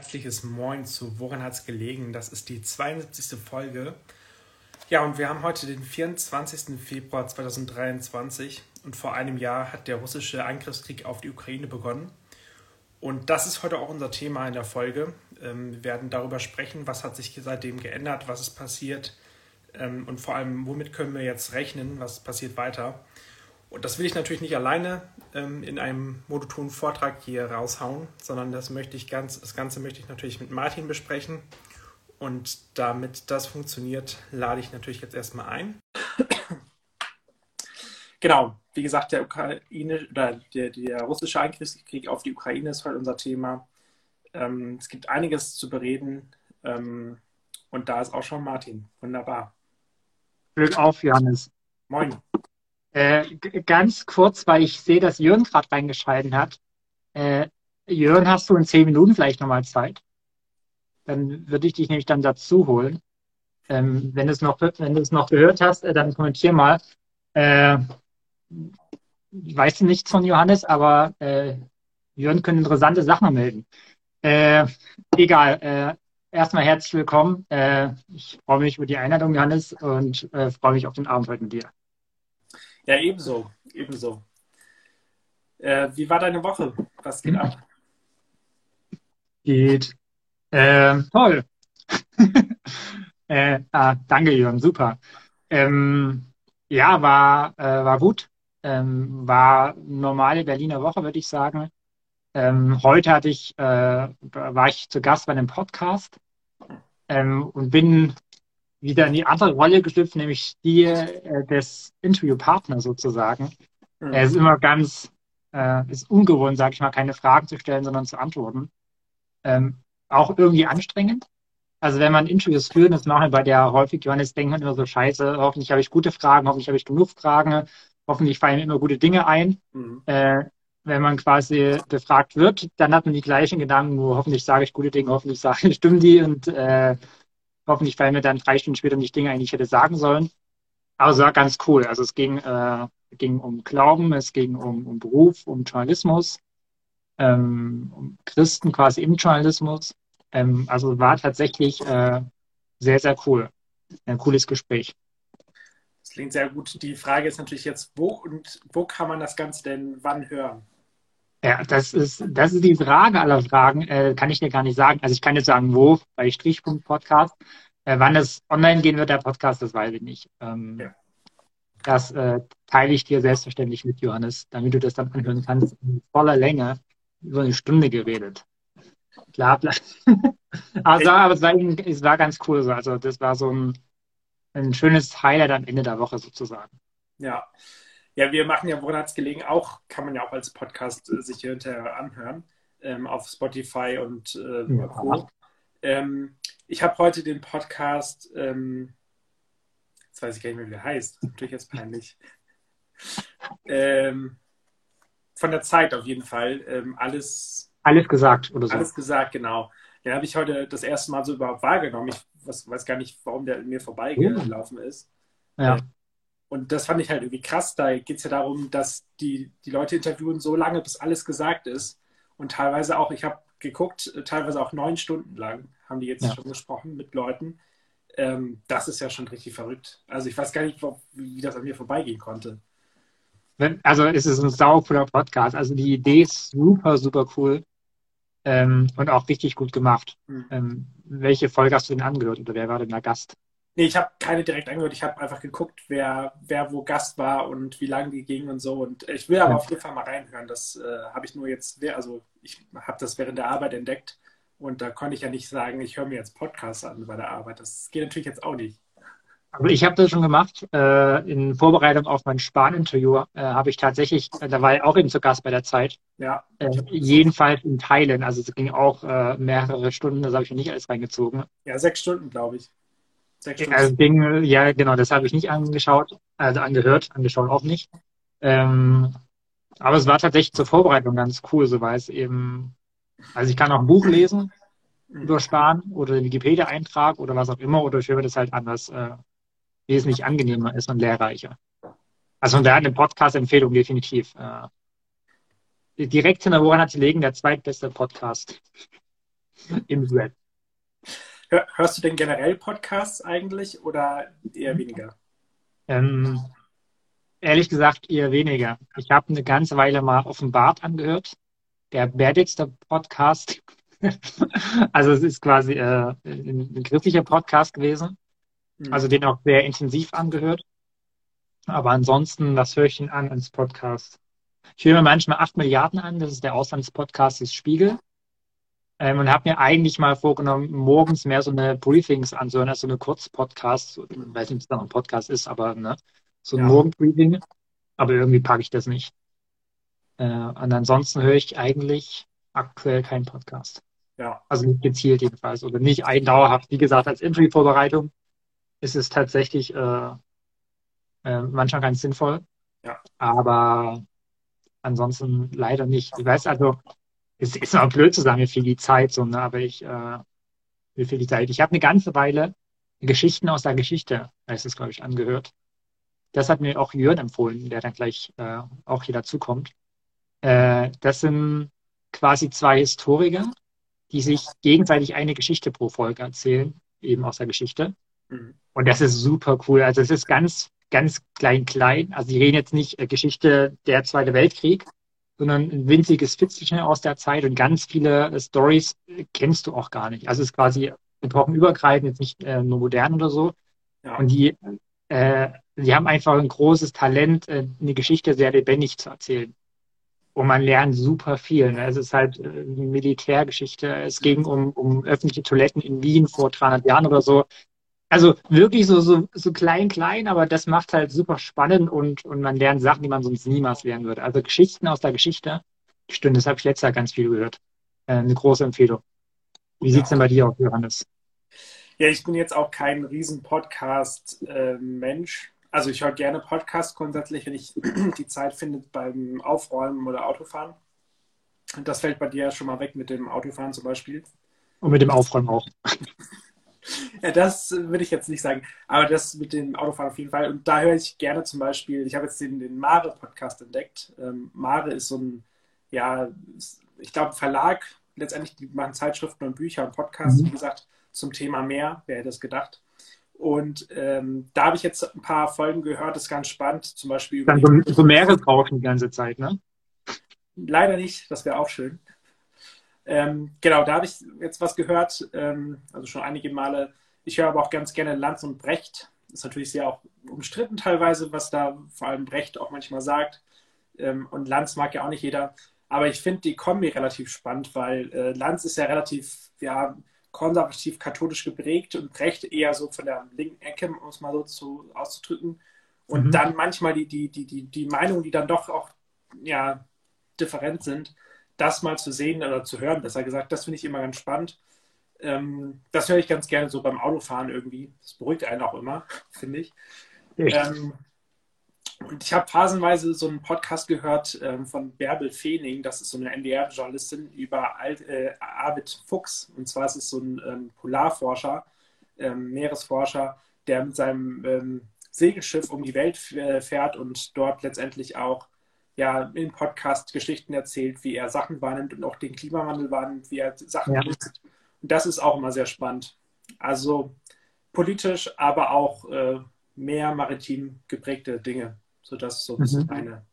herzliches Moin zu Woran hat's gelegen? Das ist die 72. Folge. Ja, und wir haben heute den 24. Februar 2023 und vor einem Jahr hat der russische Angriffskrieg auf die Ukraine begonnen. Und das ist heute auch unser Thema in der Folge. Ähm, wir werden darüber sprechen, was hat sich seitdem geändert, was ist passiert ähm, und vor allem, womit können wir jetzt rechnen, was passiert weiter. Und das will ich natürlich nicht alleine ähm, in einem monotonen Vortrag hier raushauen, sondern das möchte ich ganz, das Ganze möchte ich natürlich mit Martin besprechen. Und damit das funktioniert, lade ich natürlich jetzt erstmal ein. genau, wie gesagt, der Ukraine oder der, der russische Angriffskrieg auf die Ukraine ist heute unser Thema. Ähm, es gibt einiges zu bereden. Ähm, und da ist auch schon Martin. Wunderbar. Glück auf, Johannes. Moin. Äh, ganz kurz, weil ich sehe, dass Jörn gerade reingeschalten hat. Äh, Jörn, hast du in zehn Minuten vielleicht nochmal Zeit? Dann würde ich dich nämlich dann dazu holen. Ähm, wenn du es noch, wenn du es noch gehört hast, äh, dann kommentier mal. Äh, ich weiß nichts von Johannes, aber äh, Jörn können interessante Sachen melden. Egal. Erstmal herzlich willkommen. Ich freue mich über die Einladung, Johannes, und freue mich auf den Abend heute mit dir. Ja, ebenso, ebenso. Äh, wie war deine Woche? Was geht ab? Geht äh, toll. äh, ah, danke, Jürgen, super. Ähm, ja, war, äh, war gut. Ähm, war normale Berliner Woche, würde ich sagen. Ähm, heute hatte ich, äh, war ich zu Gast bei einem Podcast ähm, und bin wieder in die andere Rolle geschlüpft, nämlich die äh, des Interviewpartners sozusagen. Mhm. Er ist immer ganz, äh, ist ungewohnt, sage ich mal, keine Fragen zu stellen, sondern zu antworten. Ähm, auch irgendwie anstrengend. Also wenn man Interviews führt, das machen wir bei der häufig Johannes denkt man immer so scheiße, hoffentlich habe ich gute Fragen, hoffentlich habe ich genug Fragen, hoffentlich fallen mir immer gute Dinge ein. Mhm. Äh, wenn man quasi befragt wird, dann hat man die gleichen Gedanken, nur hoffentlich sage ich gute Dinge, hoffentlich sage, stimmen die und äh, Hoffentlich fallen mir dann drei Stunden später nicht Dinge ein, die ich hätte sagen sollen. Aber es war ganz cool. Also es ging, äh, ging um Glauben, es ging um, um Beruf, um Journalismus, ähm, um Christen quasi im Journalismus. Ähm, also war tatsächlich äh, sehr, sehr cool. Ein cooles Gespräch. Das klingt sehr gut. Die Frage ist natürlich jetzt, wo und wo kann man das Ganze denn wann hören? Ja, das ist, das ist die Frage aller Fragen. Äh, kann ich dir gar nicht sagen. Also ich kann jetzt sagen, wo, bei Strichpunkt Podcast. Äh, wann es online gehen wird, der Podcast, das weiß ich nicht. Ähm, ja. Das äh, teile ich dir selbstverständlich mit, Johannes, damit du das dann anhören kannst. In voller Länge über eine Stunde geredet. Klar, bla. also, aber es war, es war ganz cool. So. Also das war so ein, ein schönes Highlight am Ende der Woche sozusagen. Ja, ja, wir machen ja Woran hat's gelegen auch, kann man ja auch als Podcast äh, sich hinterher anhören, ähm, auf Spotify und äh, ja. Co. Ähm, ich habe heute den Podcast, ähm, jetzt weiß ich gar nicht mehr, wie der heißt, das ist natürlich jetzt peinlich. Ähm, von der Zeit auf jeden Fall. Ähm, alles. Alles gesagt oder so. Alles gesagt, genau. Den habe ich heute das erste Mal so überhaupt wahrgenommen. Ich was, weiß gar nicht, warum der mir vorbeigelaufen ist. Ja. Und das fand ich halt irgendwie krass. Da geht es ja darum, dass die, die Leute interviewen so lange, bis alles gesagt ist. Und teilweise auch, ich habe geguckt, teilweise auch neun Stunden lang haben die jetzt ja. schon gesprochen mit Leuten. Ähm, das ist ja schon richtig verrückt. Also ich weiß gar nicht, wie das an mir vorbeigehen konnte. Also es ist ein saucooler Podcast. Also die Idee ist super, super cool. Ähm, und auch richtig gut gemacht. Mhm. Ähm, welche Folge hast du denn angehört oder wer war denn der Gast? Nee, ich habe keine direkt angehört. Ich habe einfach geguckt, wer, wer wo Gast war und wie lange die ging und so. Und ich will aber ja. auf jeden Fall mal reinhören. Das äh, habe ich nur jetzt, also ich habe das während der Arbeit entdeckt. Und da konnte ich ja nicht sagen, ich höre mir jetzt Podcasts an bei der Arbeit. Das geht natürlich jetzt auch nicht. Aber ich habe das schon gemacht. Äh, in Vorbereitung auf mein Span-Interview äh, habe ich tatsächlich, äh, da war ich auch eben zu Gast bei der Zeit. Ja. Äh, jedenfalls in Teilen. Also es ging auch äh, mehrere Stunden, das habe ich mir nicht alles reingezogen. Ja, sechs Stunden, glaube ich. Also Ding, ja, genau, das habe ich nicht angeschaut, also angehört, angeschaut auch nicht. Ähm, aber es war tatsächlich zur Vorbereitung ganz cool, so weil es eben, also ich kann auch ein Buch lesen über Sparen oder den Wikipedia-Eintrag oder was auch immer, oder ich höre das halt anders äh, wesentlich angenehmer ist und lehrreicher. Also von daher eine Podcast-Empfehlung definitiv. Äh, direkt hinter Woran hat sie legen, der zweitbeste Podcast. im Web. Hörst du denn generell Podcasts eigentlich oder eher weniger? Ähm, ehrlich gesagt eher weniger. Ich habe eine ganze Weile mal Offenbart angehört. Der Berdixter Podcast. also es ist quasi äh, ein, ein christlicher Podcast gewesen. Mhm. Also den auch sehr intensiv angehört. Aber ansonsten, was höre ich denn an als Podcast? Ich höre mir manchmal 8 Milliarden an, das ist der Auslandspodcast des Spiegel. Ähm, und habe mir eigentlich mal vorgenommen, morgens mehr so eine Briefings anzuhören, also eine Kurzpodcast. Ich weiß nicht, ob es da ein Podcast ist, aber ne, so ein ja. Morgenbriefing. Aber irgendwie packe ich das nicht. Äh, und ansonsten höre ich eigentlich aktuell keinen Podcast. Ja. Also nicht gezielt jedenfalls oder nicht ein dauerhaft. Wie gesagt, als Entry-Vorbereitung ist es tatsächlich äh, äh, manchmal ganz sinnvoll. Ja. Aber ansonsten leider nicht. Ich weiß also, es ist auch blöd zu sagen, mir fehlt die Zeit, so, ne? aber ich, äh, mir fehlt die Zeit. Ich habe eine ganze Weile Geschichten aus der Geschichte, heißt es, glaube ich, angehört. Das hat mir auch Jörn empfohlen, der dann gleich äh, auch hier dazukommt. Äh, das sind quasi zwei Historiker, die sich gegenseitig eine Geschichte pro Folge erzählen, eben aus der Geschichte. Mhm. Und das ist super cool. Also es ist ganz ganz klein, klein. Also die reden jetzt nicht äh, Geschichte der Zweite Weltkrieg, sondern ein winziges Fitzelchen aus der Zeit und ganz viele äh, Stories kennst du auch gar nicht. Also es ist quasi epochenübergreifend, jetzt nicht äh, nur modern oder so. Ja. Und die, äh, die haben einfach ein großes Talent, äh, eine Geschichte sehr lebendig zu erzählen. Und man lernt super viel. Ne? Es ist halt äh, Militärgeschichte. Es ging um, um öffentliche Toiletten in Wien vor 300 Jahren oder so. Also wirklich so, so, so klein, klein, aber das macht halt super spannend und, und man lernt Sachen, die man sonst niemals lernen würde. Also Geschichten aus der Geschichte. Stimmt, das habe ich letztes Jahr ganz viel gehört. Äh, eine große Empfehlung. Wie ja. sieht's denn bei dir aus, Johannes? Ja, ich bin jetzt auch kein riesen Podcast-Mensch. also ich höre gerne Podcasts grundsätzlich, wenn ich die Zeit finde beim Aufräumen oder Autofahren. Und das fällt bei dir ja schon mal weg mit dem Autofahren zum Beispiel. Und mit dem Aufräumen auch. Ja, das würde ich jetzt nicht sagen. Aber das mit dem Autofahren auf jeden Fall. Und da höre ich gerne zum Beispiel, ich habe jetzt den, den Mare-Podcast entdeckt. Ähm, Mare ist so ein, ja, ich glaube, Verlag. Letztendlich, die machen Zeitschriften und Bücher und Podcasts, mhm. wie gesagt, zum Thema Meer. Wer hätte es gedacht? Und ähm, da habe ich jetzt ein paar Folgen gehört, das ist ganz spannend. Zum Beispiel. Dann so, so Meeresrauschen die ganze Zeit, ne? Leider nicht, das wäre auch schön. Ähm, genau, da habe ich jetzt was gehört, ähm, also schon einige Male. Ich höre aber auch ganz gerne Lanz und Brecht. Ist natürlich sehr auch umstritten teilweise, was da vor allem Brecht auch manchmal sagt. Ähm, und Lanz mag ja auch nicht jeder. Aber ich finde die Kombi relativ spannend, weil äh, Lanz ist ja relativ ja, konservativ katholisch geprägt und Brecht eher so von der linken Ecke, um es mal so zu, auszudrücken. Und mhm. dann manchmal die, die, die, die, die Meinungen, die dann doch auch ja, different sind das mal zu sehen oder zu hören, besser gesagt, das finde ich immer ganz spannend. Ähm, das höre ich ganz gerne so beim Autofahren irgendwie. Das beruhigt einen auch immer, finde ich. Ähm, und ich habe phasenweise so einen Podcast gehört ähm, von Bärbel Feening, das ist so eine NDR-Journalistin über Alt, äh, Arvid Fuchs. Und zwar ist es so ein ähm, Polarforscher, ähm, Meeresforscher, der mit seinem ähm, Segelschiff um die Welt fährt und dort letztendlich auch ja im Podcast Geschichten erzählt, wie er Sachen wahrnimmt und auch den Klimawandel wahrnimmt, wie er Sachen ja. nutzt. Und das ist auch immer sehr spannend. Also politisch, aber auch äh, mehr maritim geprägte Dinge. So das ist so mhm. eine.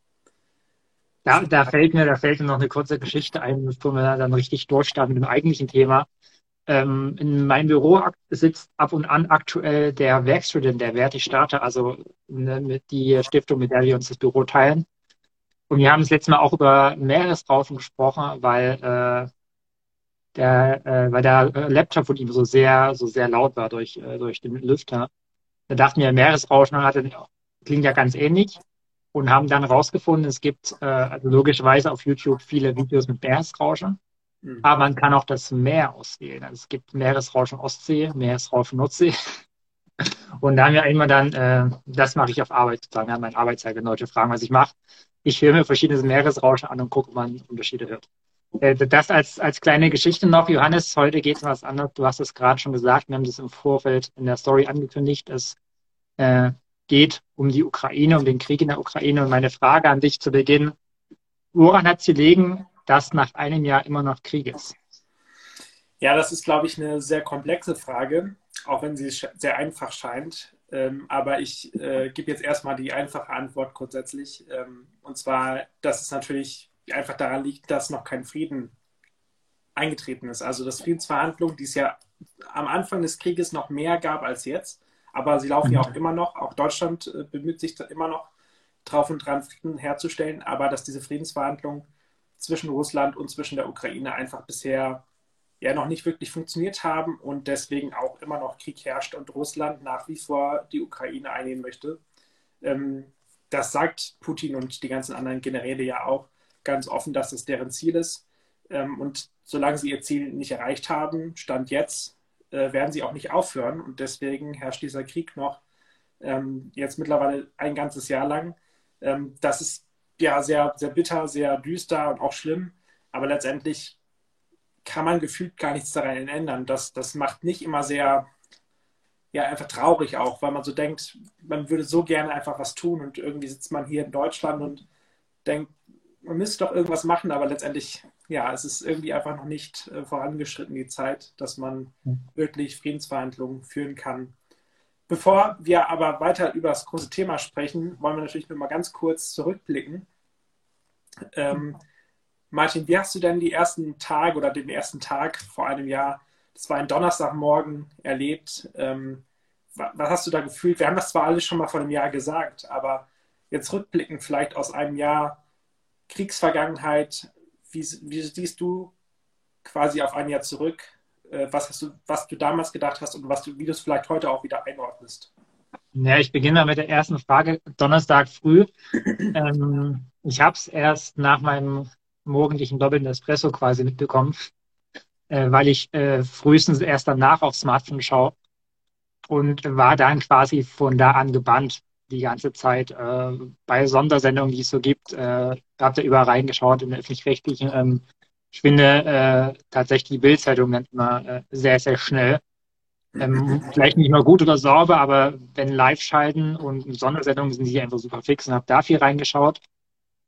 Da, da, fällt mir, da fällt mir noch eine kurze Geschichte ein, bevor wir dann richtig durchstarten mit dem eigentlichen Thema. Ähm, in meinem Büro sitzt ab und an aktuell der Werkstudent der Verti Starter, also ne, mit die Stiftung, mit der wir uns das Büro teilen. Und wir haben das letzte Mal auch über Meeresrauschen gesprochen, weil äh, der, äh, weil der äh, Laptop von ihm so sehr, so sehr laut war durch, äh, durch den Lüfter. Da dachten wir, Meeresrauschen hatte, klingt ja ganz ähnlich und haben dann rausgefunden, es gibt äh, also logischerweise auf YouTube viele Videos mit Meeresrauschen, mhm. aber man kann auch das Meer auswählen. Also es gibt Meeresrauschen Ostsee, Meeresrauschen Nordsee. Und da haben wir immer dann, äh, das mache ich auf Arbeit sozusagen, ja, mein Arbeitszeit, Leute fragen, was ich mache ich höre mir verschiedene Meeresrauschen an und gucke, ob man Unterschiede hört. Äh, das als, als kleine Geschichte noch. Johannes, heute geht es um was anderes. Du hast es gerade schon gesagt. Wir haben das im Vorfeld in der Story angekündigt. Es äh, geht um die Ukraine, um den Krieg in der Ukraine. Und meine Frage an dich zu Beginn. Woran hat sie liegen, dass nach einem Jahr immer noch Krieg ist? Ja, das ist, glaube ich, eine sehr komplexe Frage, auch wenn sie sehr einfach scheint. Ähm, aber ich äh, gebe jetzt erstmal die einfache Antwort grundsätzlich. Ähm, und zwar, dass es natürlich einfach daran liegt, dass noch kein Frieden eingetreten ist. Also dass Friedensverhandlungen, die es ja am Anfang des Krieges noch mehr gab als jetzt, aber sie laufen ja auch immer noch. Auch Deutschland äh, bemüht sich immer noch drauf und dran, Frieden herzustellen. Aber dass diese Friedensverhandlungen zwischen Russland und zwischen der Ukraine einfach bisher ja noch nicht wirklich funktioniert haben und deswegen auch immer noch Krieg herrscht und Russland nach wie vor die Ukraine einnehmen möchte. Ähm, das sagt Putin und die ganzen anderen Generäle ja auch ganz offen, dass das deren Ziel ist. Ähm, und solange sie ihr Ziel nicht erreicht haben, Stand jetzt, äh, werden sie auch nicht aufhören. Und deswegen herrscht dieser Krieg noch ähm, jetzt mittlerweile ein ganzes Jahr lang. das ist ja sehr, sehr bitter, sehr düster und auch schlimm. Aber letztendlich kann man gefühlt gar nichts daran ändern. Das, das macht nicht immer sehr, ja, einfach traurig auch, weil man so denkt, man würde so gerne einfach was tun und irgendwie sitzt man hier in Deutschland und denkt, man müsste doch irgendwas machen, aber letztendlich, ja, es ist irgendwie einfach noch nicht äh, vorangeschritten, die Zeit, dass man wirklich Friedensverhandlungen führen kann. Bevor wir aber weiter über das große Thema sprechen, wollen wir natürlich nur mal ganz kurz zurückblicken. Ähm, Martin, wie hast du denn die ersten Tage oder den ersten Tag vor einem Jahr, das war ein Donnerstagmorgen, erlebt? Ähm, was hast du da gefühlt? Wir haben das zwar alles schon mal vor einem Jahr gesagt, aber jetzt rückblickend vielleicht aus einem Jahr Kriegsvergangenheit, wie, wie siehst du quasi auf ein Jahr zurück? Äh, was, hast du, was du damals gedacht hast und was du, wie du es vielleicht heute auch wieder einordnest? Ja, ich beginne mal mit der ersten Frage. Donnerstag früh. ähm, ich habe es erst nach meinem morgendlichen doppelten Espresso quasi mitbekommen, äh, weil ich äh, frühestens erst danach aufs Smartphone schaue und war dann quasi von da an gebannt die ganze Zeit. Äh, bei Sondersendungen, die es so gibt, äh, habt ihr überall reingeschaut in der öffentlich-rechtlichen. Ähm, ich finde äh, tatsächlich die Bildzeitung dann immer äh, sehr, sehr schnell. Ähm, vielleicht nicht mal gut oder sauber, aber wenn Live-Schalten und Sondersendungen sind die einfach super fix und habe da viel reingeschaut.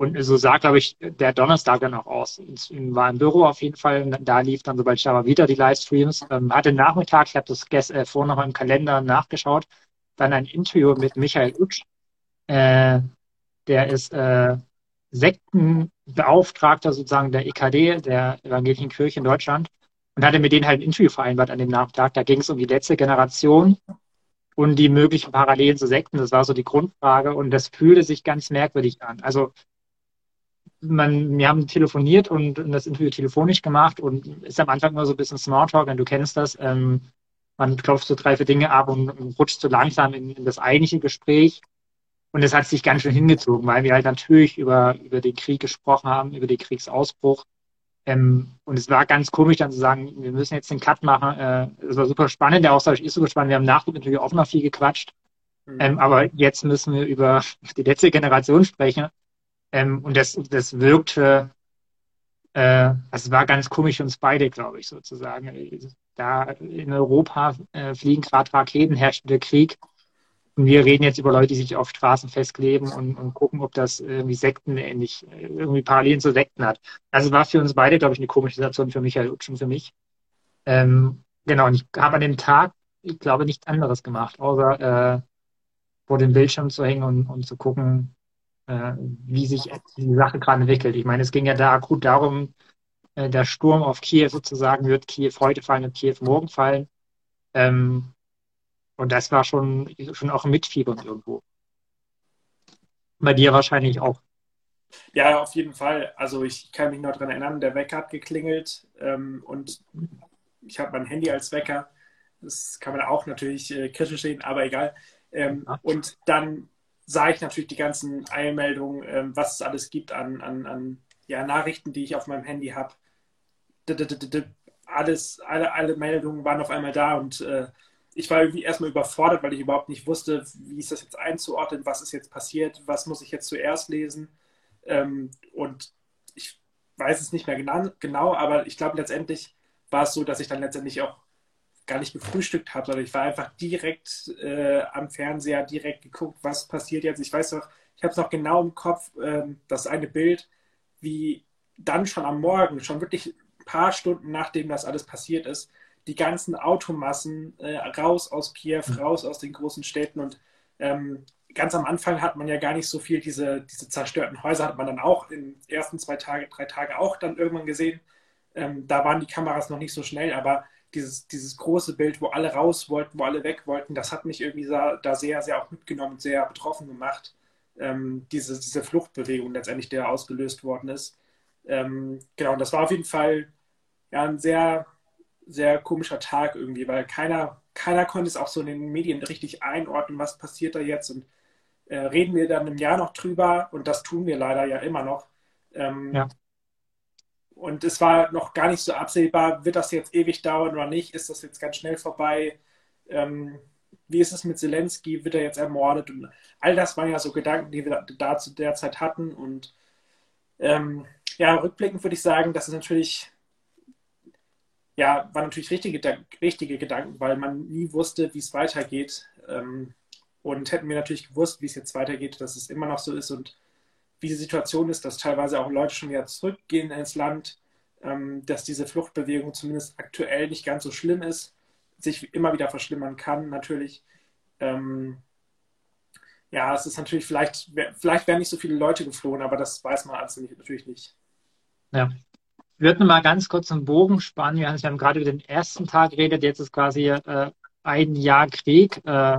Und so sah, glaube ich, der Donnerstag dann auch aus. Ich war im Büro auf jeden Fall. Da lief dann, sobald ich da war, wieder die Livestreams. Ähm, hatte Nachmittag, ich habe das gestern, äh, vorhin noch mal im Kalender nachgeschaut, dann ein Interview mit Michael Utsch. Äh, der ist äh, Sektenbeauftragter sozusagen der EKD, der Evangelischen Kirche in Deutschland. Und hatte mit denen halt ein Interview vereinbart an dem Nachmittag. Da ging es um die letzte Generation und die möglichen Parallelen zu Sekten. Das war so die Grundfrage. Und das fühlte sich ganz merkwürdig an. Also man, wir haben telefoniert und, und das Interview telefonisch gemacht und ist am Anfang immer so ein bisschen Smalltalk, und du kennst das. Ähm, man klopft so drei, vier Dinge ab und, und rutscht so langsam in, in, das eigentliche Gespräch. Und es hat sich ganz schön hingezogen, weil wir halt natürlich über, über den Krieg gesprochen haben, über den Kriegsausbruch. Ähm, und es war ganz komisch dann zu sagen, wir müssen jetzt den Cut machen. Äh, es war super spannend, der Austausch ist super spannend. Wir haben nach dem Interview auch noch viel gequatscht. Mhm. Ähm, aber jetzt müssen wir über die letzte Generation sprechen. Ähm, und das, das wirkte, äh, das war ganz komisch für uns beide, glaube ich, sozusagen. Da in Europa äh, fliegen gerade Raketen, herrscht der Krieg. Und wir reden jetzt über Leute, die sich auf Straßen festkleben und, und gucken, ob das irgendwie Sekten ähnlich, irgendwie Parallelen zu Sekten hat. Also war für uns beide, glaube ich, eine komische Situation für Michael und schon für mich. Ähm, genau, und ich habe an dem Tag, ich glaube, nichts anderes gemacht, außer äh, vor dem Bildschirm zu hängen und, und zu gucken, äh, wie sich die Sache gerade entwickelt. Ich meine, es ging ja da akut darum, äh, der Sturm auf Kiew sozusagen, wird Kiew heute fallen und Kiew morgen fallen. Ähm, und das war schon, schon auch mitfiebern irgendwo. Bei dir wahrscheinlich auch. Ja, auf jeden Fall. Also ich kann mich noch daran erinnern, der Wecker hat geklingelt ähm, und ich habe mein Handy als Wecker. Das kann man auch natürlich äh, kritisch sehen, aber egal. Ähm, ja. Und dann sah ich natürlich die ganzen Eilmeldungen, ähm, was es alles gibt an, an, an ja, Nachrichten, die ich auf meinem Handy habe. Alles, alle, alle Meldungen waren auf einmal da und äh, ich war irgendwie erstmal überfordert, weil ich überhaupt nicht wusste, wie ist das jetzt einzuordnen, was ist jetzt passiert, was muss ich jetzt zuerst lesen. Ähm, und ich weiß es nicht mehr genau, genau aber ich glaube, letztendlich war es so, dass ich dann letztendlich auch gar nicht gefrühstückt habe, sondern ich war einfach direkt äh, am Fernseher, direkt geguckt, was passiert jetzt. Ich weiß noch, ich habe es noch genau im Kopf, ähm, das eine Bild, wie dann schon am Morgen, schon wirklich ein paar Stunden nachdem das alles passiert ist, die ganzen Automassen äh, raus aus Kiew, mhm. raus aus den großen Städten und ähm, ganz am Anfang hat man ja gar nicht so viel, diese, diese zerstörten Häuser hat man dann auch in den ersten zwei Tage, drei Tage auch dann irgendwann gesehen. Ähm, da waren die Kameras noch nicht so schnell, aber dieses, dieses große Bild, wo alle raus wollten, wo alle weg wollten, das hat mich irgendwie da, sehr, sehr auch mitgenommen, sehr betroffen gemacht. Ähm, diese, diese Fluchtbewegung letztendlich, der ausgelöst worden ist. Ähm, genau, und das war auf jeden Fall ja, ein sehr, sehr komischer Tag irgendwie, weil keiner, keiner konnte es auch so in den Medien richtig einordnen, was passiert da jetzt. Und äh, reden wir dann im Jahr noch drüber und das tun wir leider ja immer noch. Ähm, ja. Und es war noch gar nicht so absehbar, wird das jetzt ewig dauern oder nicht? Ist das jetzt ganz schnell vorbei? Ähm, wie ist es mit Zelensky? Wird er jetzt ermordet? Und all das waren ja so Gedanken, die wir da zu der Zeit hatten. Und ähm, ja, rückblickend würde ich sagen, das ist natürlich, ja, waren natürlich richtige, richtige Gedanken, weil man nie wusste, wie es weitergeht. Ähm, und hätten wir natürlich gewusst, wie es jetzt weitergeht, dass es immer noch so ist und wie die Situation ist, dass teilweise auch Leute schon wieder zurückgehen ins Land, ähm, dass diese Fluchtbewegung zumindest aktuell nicht ganz so schlimm ist, sich immer wieder verschlimmern kann, natürlich. Ähm, ja, es ist natürlich, vielleicht, vielleicht wären nicht so viele Leute geflohen, aber das weiß man alles natürlich nicht. Ja. Ich würde mal ganz kurz einen Bogen spannen. Wir haben gerade über den ersten Tag geredet, jetzt ist quasi äh, ein Jahr Krieg. Äh,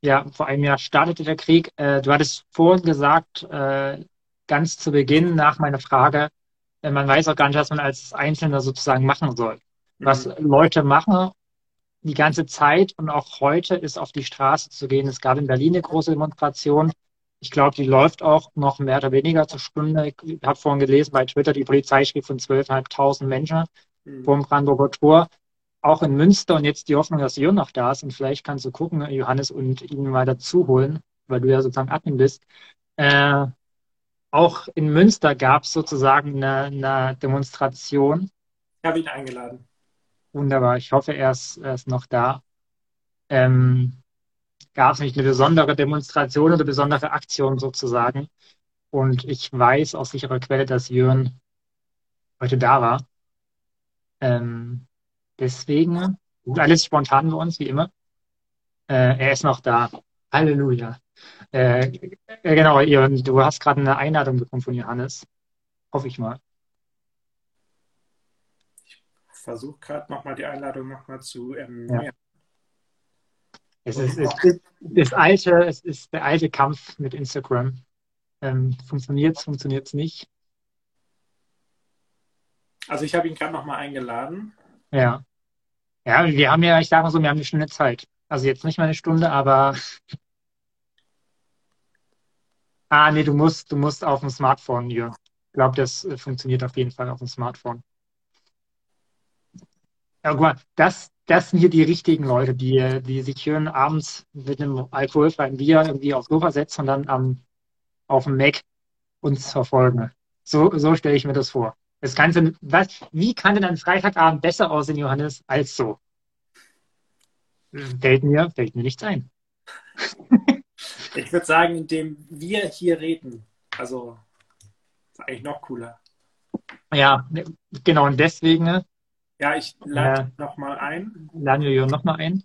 ja, vor einem Jahr startete der Krieg. Äh, du hattest vorhin gesagt, äh, ganz zu Beginn nach meiner Frage, äh, man weiß auch gar nicht, was man als Einzelner sozusagen machen soll. Was mhm. Leute machen die ganze Zeit und auch heute ist auf die Straße zu gehen. Es gab in Berlin eine große Demonstration. Ich glaube, die läuft auch noch mehr oder weniger zur Stunde. Ich habe vorhin gelesen bei Twitter, die Polizei schrieb von 12.500 Menschen mhm. vor dem Brandenburger Tor auch in Münster und jetzt die Hoffnung, dass Jörn noch da ist und vielleicht kannst du gucken, Johannes, und ihn mal dazu holen, weil du ja sozusagen Admin bist. Äh, auch in Münster gab es sozusagen eine, eine Demonstration. Ich habe ihn eingeladen. Wunderbar, ich hoffe, er ist, er ist noch da. Ähm, gab es nicht eine besondere Demonstration oder besondere Aktion sozusagen. Und ich weiß aus sicherer Quelle, dass Jörn heute da war. Ähm, Deswegen, alles spontan bei uns, wie immer. Äh, er ist noch da. Halleluja. Äh, äh genau, du hast gerade eine Einladung bekommen von Johannes. Hoffe ich mal. Ich versuche gerade nochmal die Einladung nochmal zu erneuern. Ja. Es ist, es ist das alte, es ist der alte Kampf mit Instagram. Ähm, funktioniert es, funktioniert es nicht? Also ich habe ihn gerade nochmal eingeladen. Ja. Ja, wir haben ja, ich sage mal so, wir haben eine Stunde Zeit. Also jetzt nicht mal eine Stunde, aber. ah, nee, du musst, du musst auf dem Smartphone hier. Ich glaube, das äh, funktioniert auf jeden Fall auf dem Smartphone. Ja, guck mal, das, das sind hier die richtigen Leute, die, die sich schön abends mit einem alkoholfreien Bier irgendwie aufs Sofa setzen und dann am, auf dem Mac uns verfolgen. So, so stelle ich mir das vor. Das Ganze, was, wie kann denn ein Freitagabend besser aussehen, Johannes, als so? Fällt mir, fällt mir nichts ein. ich würde sagen, indem wir hier reden, also ist eigentlich noch cooler. Ja, genau, und deswegen. Ja, ich lade äh, nochmal ein. Laden wir Jörn nochmal ein.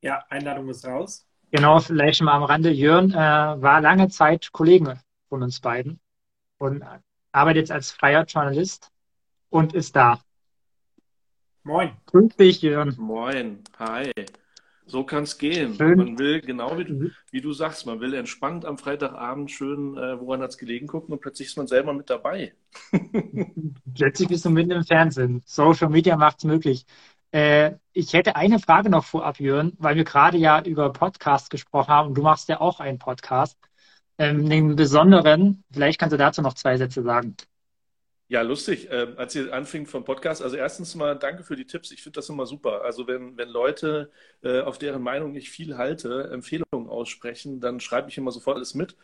Ja, Einladung ist raus. Genau, vielleicht mal am Rande. Jörn äh, war lange Zeit Kollege von uns beiden und arbeitet jetzt als freier Journalist und ist da. Moin. Grüß dich, Jörn. Moin. Hi. So kann es gehen. Schön. Man will, genau wie du, wie du sagst, man will entspannt am Freitagabend schön, äh, woran hat es gelegen, gucken und plötzlich ist man selber mit dabei. plötzlich bist du mitten im Fernsehen. Social Media macht es möglich. Äh, ich hätte eine Frage noch vorab, Jörn, weil wir gerade ja über Podcast gesprochen haben und du machst ja auch einen Podcast ähm, den besonderen. Vielleicht kannst du dazu noch zwei Sätze sagen. Ja, lustig. Ähm, als ihr anfing vom Podcast, also erstens mal danke für die Tipps. Ich finde das immer super. Also wenn, wenn Leute, äh, auf deren Meinung ich viel halte, Empfehlungen aussprechen, dann schreibe ich immer sofort alles mit.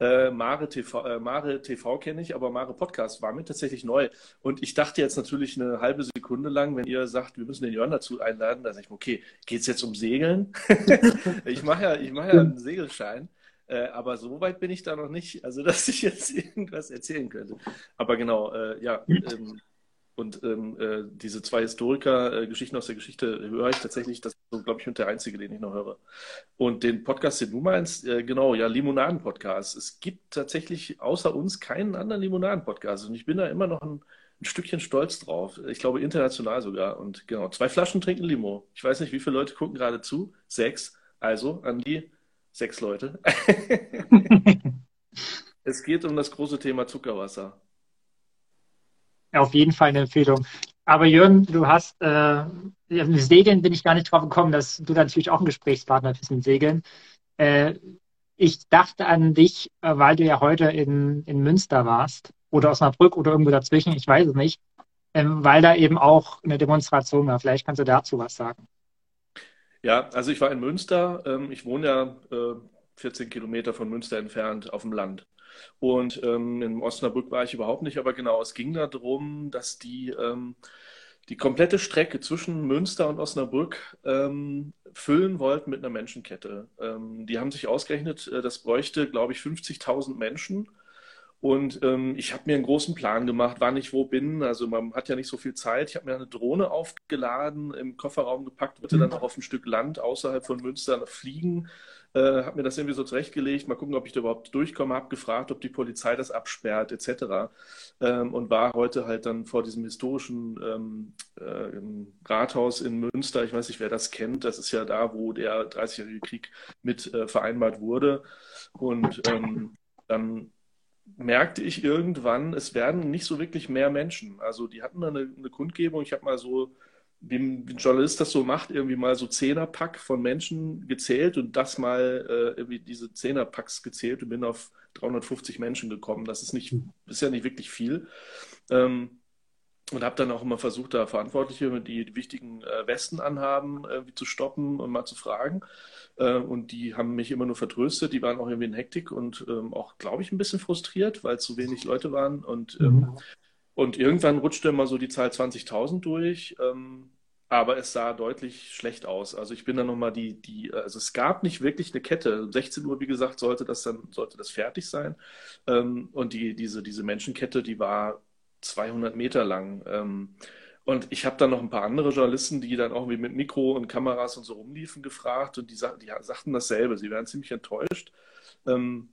Äh, Mare TV, äh, Mare TV kenne ich, aber Mare Podcast war mir tatsächlich neu. Und ich dachte jetzt natürlich eine halbe Sekunde lang, wenn ihr sagt, wir müssen den Jörn dazu einladen, dann sage ich, okay, geht es jetzt um Segeln? ich mache ja, ich mache ja einen Segelschein. Äh, aber so weit bin ich da noch nicht, also dass ich jetzt irgendwas erzählen könnte. Aber genau, äh, ja, ähm, Und ähm, äh, diese zwei Historiker, äh, Geschichten aus der Geschichte, höre ich tatsächlich, das ist so, glaube ich, mit der einzige, den ich noch höre. Und den Podcast, den du meinst, äh, genau, ja, Limonaden-Podcast. Es gibt tatsächlich außer uns keinen anderen Limonaden-Podcast. Und ich bin da immer noch ein, ein, Stückchen stolz drauf. Ich glaube, international sogar. Und genau, zwei Flaschen trinken Limo. Ich weiß nicht, wie viele Leute gucken gerade zu. Sechs. Also an die sechs Leute. es geht um das große Thema Zuckerwasser auf jeden Fall eine Empfehlung. Aber Jürgen, du hast äh, Segeln bin ich gar nicht drauf gekommen, dass du natürlich auch ein Gesprächspartner bist mit Segeln. Äh, ich dachte an dich, äh, weil du ja heute in, in Münster warst oder Osnabrück oder irgendwo dazwischen, ich weiß es nicht, ähm, weil da eben auch eine Demonstration war. Vielleicht kannst du dazu was sagen. Ja, also ich war in Münster. Ähm, ich wohne ja 14 äh, Kilometer von Münster entfernt auf dem Land. Und ähm, in Osnabrück war ich überhaupt nicht, aber genau, es ging darum, dass die, ähm, die komplette Strecke zwischen Münster und Osnabrück füllen wollten mit einer Menschenkette. Die haben sich ausgerechnet, äh, das bräuchte, glaube ich, 50.000 Menschen. Und ähm, ich habe mir einen großen Plan gemacht, wann ich wo bin. Also man hat ja nicht so viel Zeit. Ich habe mir eine Drohne aufgeladen, im Kofferraum gepackt, wollte dann auch auf ein Stück Land außerhalb von Münster fliegen äh, habe mir das irgendwie so zurechtgelegt, mal gucken, ob ich da überhaupt durchkomme, habe gefragt, ob die Polizei das absperrt, etc. Ähm, und war heute halt dann vor diesem historischen ähm, äh, Rathaus in Münster. Ich weiß nicht, wer das kennt. Das ist ja da, wo der 30-jährige Krieg mit äh, vereinbart wurde. Und ähm, dann merkte ich irgendwann, es werden nicht so wirklich mehr Menschen. Also die hatten da eine, eine Kundgebung. Ich habe mal so wie ein Journalist das so macht, irgendwie mal so Zehnerpack von Menschen gezählt und das mal äh, irgendwie diese Zehnerpacks gezählt und bin auf 350 Menschen gekommen. Das ist nicht, ist ja nicht wirklich viel. Ähm, und habe dann auch immer versucht, da Verantwortliche, die die wichtigen äh, Westen anhaben, irgendwie zu stoppen und mal zu fragen. Äh, und die haben mich immer nur vertröstet. Die waren auch irgendwie in Hektik und ähm, auch, glaube ich, ein bisschen frustriert, weil zu wenig Leute waren. Und ähm, mhm. Und irgendwann rutschte mal so die Zahl 20.000 durch, ähm, aber es sah deutlich schlecht aus. Also ich bin dann nochmal die, die, also es gab nicht wirklich eine Kette. Um 16 Uhr, wie gesagt, sollte das dann, sollte das fertig sein. Und die, diese, diese Menschenkette, die war 200 Meter lang. Ähm, und ich habe dann noch ein paar andere Journalisten, die dann auch mit Mikro und Kameras und so rumliefen, gefragt und die, die sagten dasselbe. Sie wären ziemlich enttäuscht. Ähm,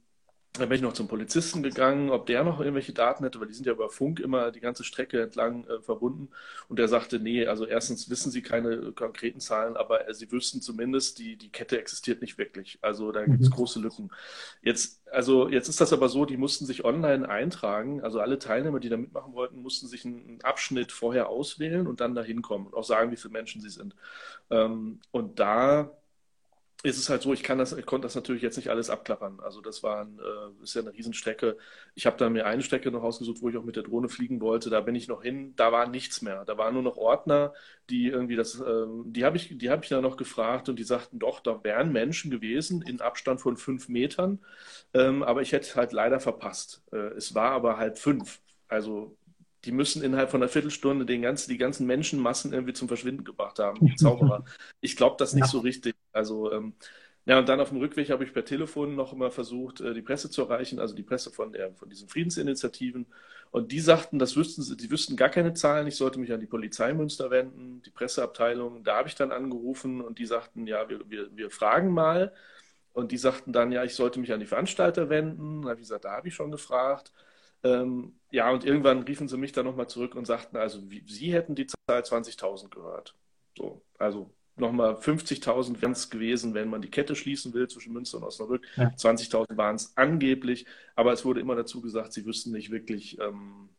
dann bin ich noch zum Polizisten gegangen, ob der noch irgendwelche Daten hätte, weil die sind ja über Funk immer die ganze Strecke entlang äh, verbunden. Und der sagte, nee, also erstens wissen sie keine konkreten Zahlen, aber äh, sie wüssten zumindest, die, die Kette existiert nicht wirklich. Also da gibt es mhm. große Lücken. Jetzt, also jetzt ist das aber so, die mussten sich online eintragen. Also alle Teilnehmer, die da mitmachen wollten, mussten sich einen Abschnitt vorher auswählen und dann dahin kommen und auch sagen, wie viele Menschen sie sind. Ähm, und da ist es halt so, ich kann das, ich konnte das natürlich jetzt nicht alles abklappern. Also das war ein, äh, ist ja eine Riesenstrecke. Ich habe da mir eine Strecke noch ausgesucht, wo ich auch mit der Drohne fliegen wollte. Da bin ich noch hin, da war nichts mehr. Da waren nur noch Ordner, die irgendwie das, ähm, die habe ich, die habe ich dann noch gefragt und die sagten, doch, da wären Menschen gewesen in Abstand von fünf Metern. Ähm, aber ich hätte halt leider verpasst. Äh, es war aber halt fünf. Also die müssen innerhalb von einer Viertelstunde den ganzen, die ganzen Menschenmassen irgendwie zum Verschwinden gebracht haben, die Zauberer. Ich glaube das nicht ja. so richtig. Also, ähm, ja, und dann auf dem Rückweg habe ich per Telefon noch immer versucht, äh, die Presse zu erreichen, also die Presse von, der, von diesen Friedensinitiativen. Und die sagten, das wüssten sie, die wüssten gar keine Zahlen. Ich sollte mich an die Polizei Münster wenden, die Presseabteilung. Da habe ich dann angerufen und die sagten, ja, wir, wir, wir fragen mal. Und die sagten dann, ja, ich sollte mich an die Veranstalter wenden. Da habe ich gesagt, da habe ich schon gefragt. Ähm, ja, und irgendwann riefen sie mich dann nochmal zurück und sagten, also wie, sie hätten die Zahl 20.000 gehört. So, also nochmal 50.000 wären es gewesen, wenn man die Kette schließen will zwischen Münster und Osnabrück. Ja. 20.000 waren es angeblich, aber es wurde immer dazu gesagt, sie wüssten nicht wirklich, ähm,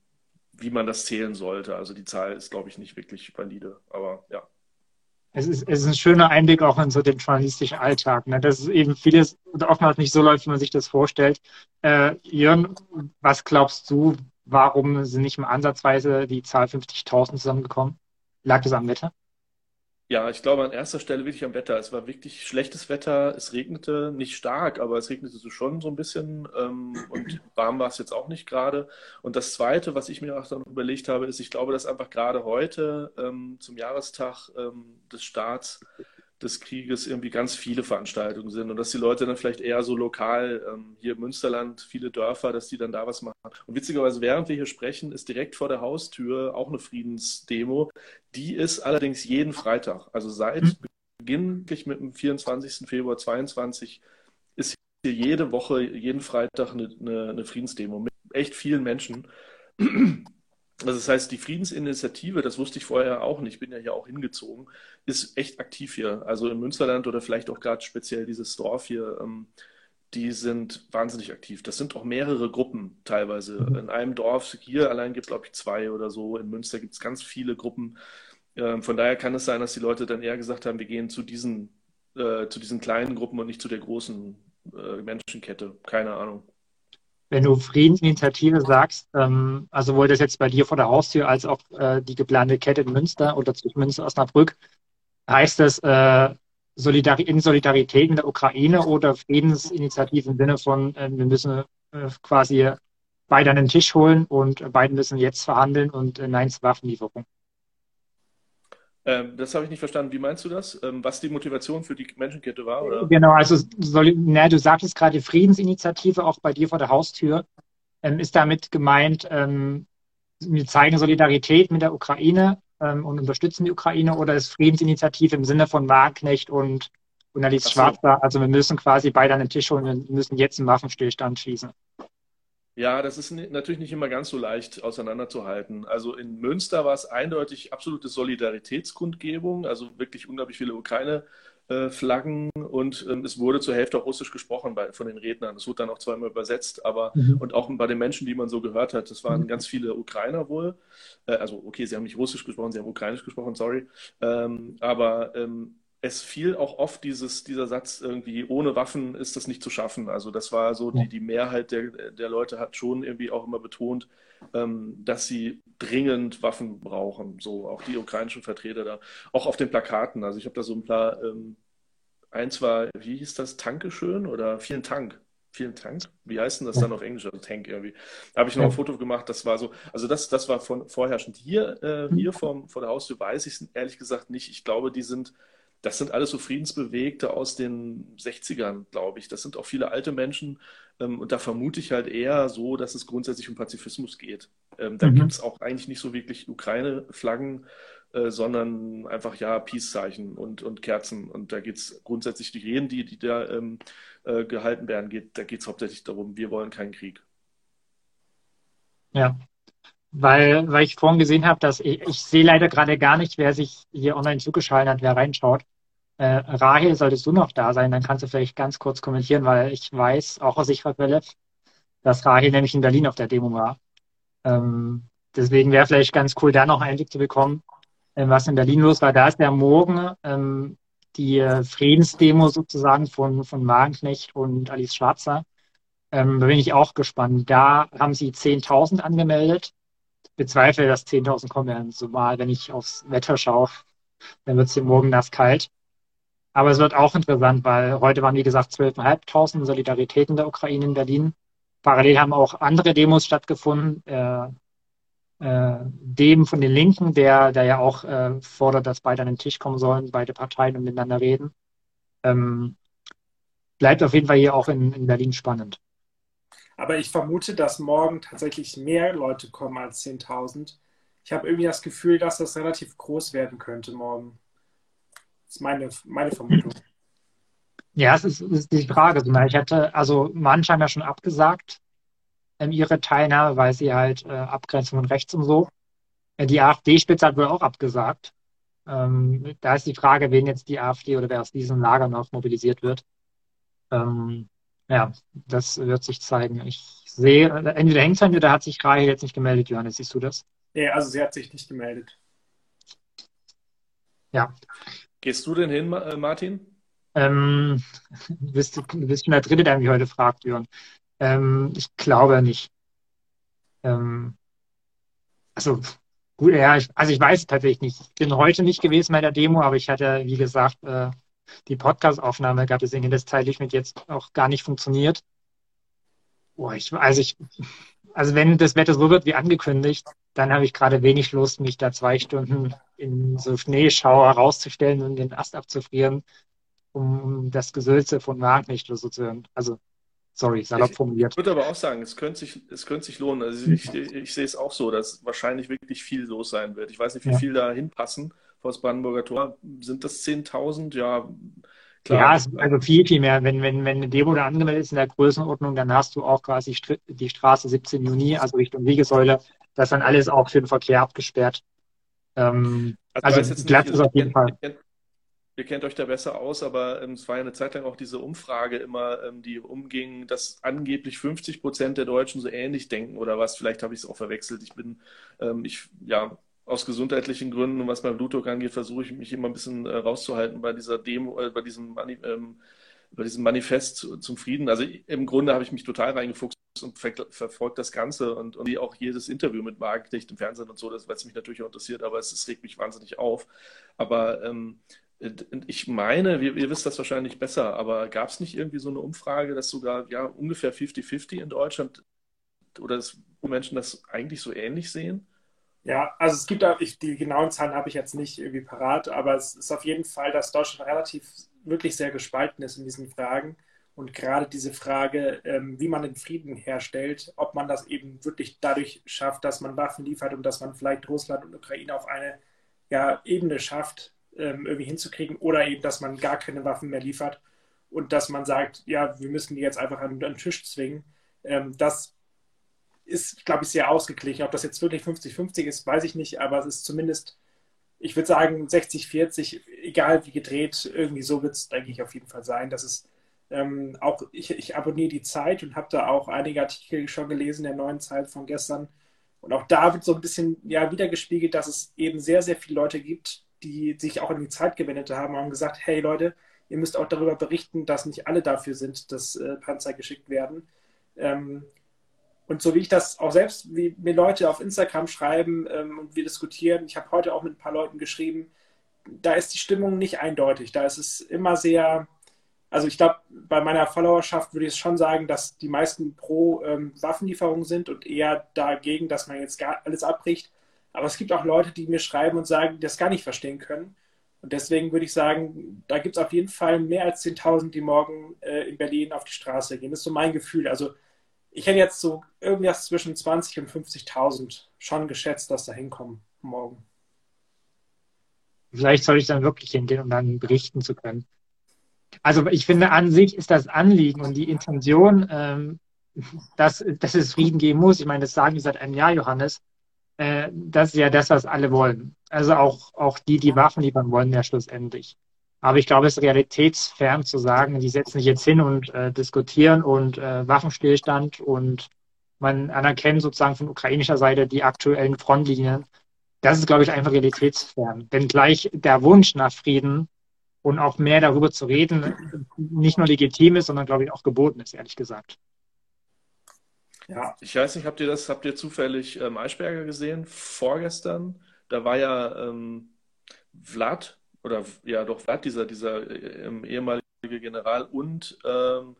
wie man das zählen sollte. Also die Zahl ist, glaube ich, nicht wirklich valide, aber ja es ist, es ist ein schöner Einblick auch in so den journalistischen Alltag, ne? dass es eben vieles oftmals nicht so läuft, wie man sich das vorstellt. Äh, Jörn, was glaubst du, warum sind nicht mal ansatzweise die Zahl 50.000 zusammengekommen? Lag das am Wetter? Ja, ich glaube an erster Stelle wirklich am Wetter. Es war wirklich schlechtes Wetter. Es regnete nicht stark, aber es regnete so schon so ein bisschen. Ähm, und warm war es jetzt auch nicht gerade. Und das Zweite, was ich mir auch dann überlegt habe, ist, ich glaube, dass einfach gerade heute ähm, zum Jahrestag ähm, des Starts des Krieges irgendwie ganz viele Veranstaltungen sind und dass die Leute dann vielleicht eher so lokal, ähm, hier im Münsterland, viele Dörfer, dass die dann da was machen. Und witzigerweise, während wir hier sprechen, ist direkt vor der Haustür auch eine Friedensdemo. Die ist allerdings jeden Freitag. Also seit mhm. Beginn mit dem 24. Februar 22 ist hier jede Woche, jeden Freitag eine, eine, eine Friedensdemo mit echt vielen Menschen. Also das heißt, die Friedensinitiative, das wusste ich vorher auch nicht, ich bin ja hier auch hingezogen, ist echt aktiv hier. Also im Münsterland oder vielleicht auch gerade speziell dieses Dorf hier, ähm, die sind wahnsinnig aktiv. Das sind auch mehrere Gruppen teilweise. Mhm. In einem Dorf hier allein gibt es, glaube ich, zwei oder so. In Münster gibt es ganz viele Gruppen. Ähm, von daher kann es sein, dass die Leute dann eher gesagt haben, wir gehen zu diesen, äh, zu diesen kleinen Gruppen und nicht zu der großen äh, Menschenkette. Keine Ahnung wenn du Friedensinitiative sagst, ähm, also wohl das jetzt bei dir vor der Haustür als auch äh, die geplante Kette in Münster oder zwischen Münster Osnabrück, heißt das äh, Solidar in Solidarität mit der Ukraine oder Friedensinitiative im Sinne von, äh, wir müssen äh, quasi beide an den Tisch holen und beide müssen jetzt verhandeln und äh, Nein zur Waffenlieferung? Ähm, das habe ich nicht verstanden. Wie meinst du das? Ähm, was die Motivation für die Menschenkette war? Oder? Genau, also soll, na, du sagtest gerade Friedensinitiative auch bei dir vor der Haustür. Ähm, ist damit gemeint, ähm, wir zeigen Solidarität mit der Ukraine ähm, und unterstützen die Ukraine oder ist Friedensinitiative im Sinne von Wagenknecht und, und Alice so. Schwarzer? Also wir müssen quasi beide an den Tisch holen, wir müssen jetzt einen Waffenstillstand schließen. Ja, das ist natürlich nicht immer ganz so leicht auseinanderzuhalten. Also in Münster war es eindeutig absolute Solidaritätskundgebung, also wirklich unglaublich viele Ukraine-Flaggen und ähm, es wurde zur Hälfte auch Russisch gesprochen bei, von den Rednern. Es wurde dann auch zweimal übersetzt, aber mhm. und auch bei den Menschen, die man so gehört hat, das waren mhm. ganz viele Ukrainer wohl. Äh, also okay, sie haben nicht Russisch gesprochen, sie haben Ukrainisch gesprochen, sorry. Ähm, aber ähm, es fiel auch oft dieses, dieser Satz irgendwie, ohne Waffen ist das nicht zu schaffen. Also das war so, die, die Mehrheit der, der Leute hat schon irgendwie auch immer betont, ähm, dass sie dringend Waffen brauchen. So auch die ukrainischen Vertreter da. Auch auf den Plakaten. Also ich habe da so ein paar, ähm, eins war, wie hieß das, Dankeschön oder vielen Dank. Vielen Dank. Wie heißt denn das dann auf Englisch? Also Tank irgendwie. Da habe ich noch ein Foto gemacht, das war so, also das, das war von, vorherrschend. Hier, äh, hier vom, vor der Haustür weiß ich es ehrlich gesagt nicht. Ich glaube, die sind das sind alles so Friedensbewegte aus den 60ern, glaube ich. Das sind auch viele alte Menschen. Ähm, und da vermute ich halt eher so, dass es grundsätzlich um Pazifismus geht. Ähm, da mhm. gibt es auch eigentlich nicht so wirklich Ukraine-Flaggen, äh, sondern einfach ja Peace-Zeichen und, und Kerzen. Und da geht es grundsätzlich die Reden, die, die da ähm, äh, gehalten werden, geht, da geht es hauptsächlich darum, wir wollen keinen Krieg. Ja, weil, weil ich vorhin gesehen habe, dass ich, ich sehe leider gerade gar nicht, wer sich hier online zugeschaltet hat, wer reinschaut. Äh, Rahel, solltest du noch da sein, dann kannst du vielleicht ganz kurz kommentieren, weil ich weiß, auch aus sicherer Quelle, dass Rahel nämlich in Berlin auf der Demo war. Ähm, deswegen wäre vielleicht ganz cool, da noch einen Einblick zu bekommen, äh, was in Berlin los war. Da ist ja morgen ähm, die äh, Friedensdemo sozusagen von, von Wagenknecht und Alice Schwarzer. Ähm, da bin ich auch gespannt. Da haben sie 10.000 angemeldet bezweifle, dass 10.000 kommen werden. Zumal, wenn ich aufs Wetter schaue, dann wird es hier morgen nass kalt. Aber es wird auch interessant, weil heute waren, wie gesagt, 12.500 Solidaritäten der Ukraine in Berlin. Parallel haben auch andere Demos stattgefunden. Äh, äh, dem von den Linken, der, der ja auch äh, fordert, dass beide an den Tisch kommen sollen, beide Parteien und miteinander reden. Ähm, bleibt auf jeden Fall hier auch in, in Berlin spannend. Aber ich vermute, dass morgen tatsächlich mehr Leute kommen als 10.000. Ich habe irgendwie das Gefühl, dass das relativ groß werden könnte morgen. Das ist meine, meine Vermutung. Ja, es ist, ist die Frage. Ich hatte, also manche haben ja schon abgesagt ähm, ihre Teilnahme, weil sie halt äh, Abgrenzung von rechts und so. Äh, die AfD-Spitze hat wohl auch abgesagt. Ähm, da ist die Frage, wen jetzt die AfD oder wer aus diesem Lager noch mobilisiert wird. Ähm, ja, das wird sich zeigen. Ich sehe, entweder hängt es an oder hat sich Rahel jetzt nicht gemeldet, Johannes. Siehst du das? Ja, also sie hat sich nicht gemeldet. Ja. Gehst du denn hin, äh, Martin? Ähm, du, bist, du bist schon der Dritte, der mich heute fragt, Jörn. Ähm, ich glaube nicht. Ähm, also, gut, ja, ich, also ich weiß tatsächlich nicht. Ich bin heute nicht gewesen bei der Demo, aber ich hatte, wie gesagt, äh, die Podcast-Aufnahme gab, deswegen das zeitlich mit jetzt auch gar nicht funktioniert. Boah, ich, also ich, also wenn das Wetter so wird wie angekündigt, dann habe ich gerade wenig Lust, mich da zwei Stunden in so Schneeschauer rauszustellen und den Ast abzufrieren, um das Gesülze von Wagner nicht so zu hören. Also, sorry, salopp formuliert. Ich würde aber auch sagen, es könnte sich, es könnte sich lohnen. Also ich, ich, ich sehe es auch so, dass wahrscheinlich wirklich viel los sein wird. Ich weiß nicht, wie ja. viel da hinpassen vor das Brandenburger Tor. Sind das 10.000? Ja, Klar. Ja, also viel, viel mehr. Wenn, wenn, wenn eine Demo da angemeldet ist in der Größenordnung, dann hast du auch quasi die Straße 17 Juni, also Richtung Wiegesäule. Das ist dann alles auch für den Verkehr abgesperrt. Ähm, also, also glatt ist auf jeden Fall. Ihr kennt euch da besser aus, aber ähm, es war ja eine Zeit lang auch diese Umfrage immer, ähm, die umging, dass angeblich 50 Prozent der Deutschen so ähnlich denken oder was. Vielleicht habe ich es auch verwechselt. Ich bin, ähm, ich, ja, aus gesundheitlichen Gründen und was mein Blutdruck angeht, versuche ich mich immer ein bisschen äh, rauszuhalten bei dieser Demo, äh, bei diesem, Mani ähm, bei diesem Manifest zu, zum Frieden. Also im Grunde habe ich mich total reingefuchst und ver verfolgt das Ganze und, und auch jedes Interview mit Markt im Fernsehen und so, weil es mich natürlich auch interessiert, aber es, es regt mich wahnsinnig auf. Aber ähm, ich meine, ihr, ihr, wisst das wahrscheinlich besser, aber gab es nicht irgendwie so eine Umfrage, dass sogar ja ungefähr 50-50 in Deutschland oder dass Menschen das eigentlich so ähnlich sehen? Ja, also es gibt, ich, die genauen Zahlen habe ich jetzt nicht irgendwie parat, aber es ist auf jeden Fall, dass Deutschland relativ wirklich sehr gespalten ist in diesen Fragen. Und gerade diese Frage, ähm, wie man den Frieden herstellt, ob man das eben wirklich dadurch schafft, dass man Waffen liefert und dass man vielleicht Russland und Ukraine auf eine ja, Ebene schafft, ähm, irgendwie hinzukriegen, oder eben, dass man gar keine Waffen mehr liefert und dass man sagt, ja, wir müssen die jetzt einfach an, den Tisch zwingen. Ähm, das ist, glaube ich, sehr ausgeglichen. Ob das jetzt wirklich 50-50 ist, weiß ich nicht, aber es ist zumindest, ich würde sagen, 60-40, egal wie gedreht, irgendwie so wird es, denke ich, auf jeden Fall sein. Das ist ähm, auch, ich, ich abonniere die Zeit und habe da auch einige Artikel schon gelesen der neuen Zeit von gestern. Und auch da wird so ein bisschen ja, wiedergespiegelt, dass es eben sehr, sehr viele Leute gibt, die sich auch in die Zeit gewendet haben und haben gesagt, hey Leute, ihr müsst auch darüber berichten, dass nicht alle dafür sind, dass äh, Panzer geschickt werden. Ähm, und so wie ich das auch selbst, wie mir Leute auf Instagram schreiben ähm, und wir diskutieren, ich habe heute auch mit ein paar Leuten geschrieben, da ist die Stimmung nicht eindeutig. Da ist es immer sehr, also ich glaube, bei meiner Followerschaft würde ich schon sagen, dass die meisten pro ähm, Waffenlieferung sind und eher dagegen, dass man jetzt gar alles abbricht. Aber es gibt auch Leute, die mir schreiben und sagen, die das gar nicht verstehen können. Und deswegen würde ich sagen, da gibt es auf jeden Fall mehr als 10.000, die morgen äh, in Berlin auf die Straße gehen. Das ist so mein Gefühl. Also ich hätte jetzt so irgendwas zwischen 20 und 50.000 schon geschätzt, dass da hinkommen morgen. Vielleicht soll ich dann wirklich hingehen, um dann berichten zu können. Also ich finde, an sich ist das Anliegen und die Intention, ähm, dass, dass es Frieden geben muss. Ich meine, das sagen wir seit einem Jahr, Johannes. Äh, das ist ja das, was alle wollen. Also auch, auch die, die Waffen liefern wollen, ja schlussendlich. Aber ich glaube, es ist realitätsfern zu sagen, die setzen sich jetzt hin und äh, diskutieren und äh, Waffenstillstand und man anerkennt sozusagen von ukrainischer Seite die aktuellen Frontlinien. Das ist, glaube ich, einfach realitätsfern. Denn gleich der Wunsch nach Frieden und auch mehr darüber zu reden, nicht nur legitim ist, sondern, glaube ich, auch geboten ist, ehrlich gesagt. Ja, ich weiß nicht, habt ihr das, habt ihr zufällig ähm, Eichberger gesehen? Vorgestern, da war ja ähm, Vlad oder ja doch Vlad, dieser, dieser äh, ehemalige General und ähm,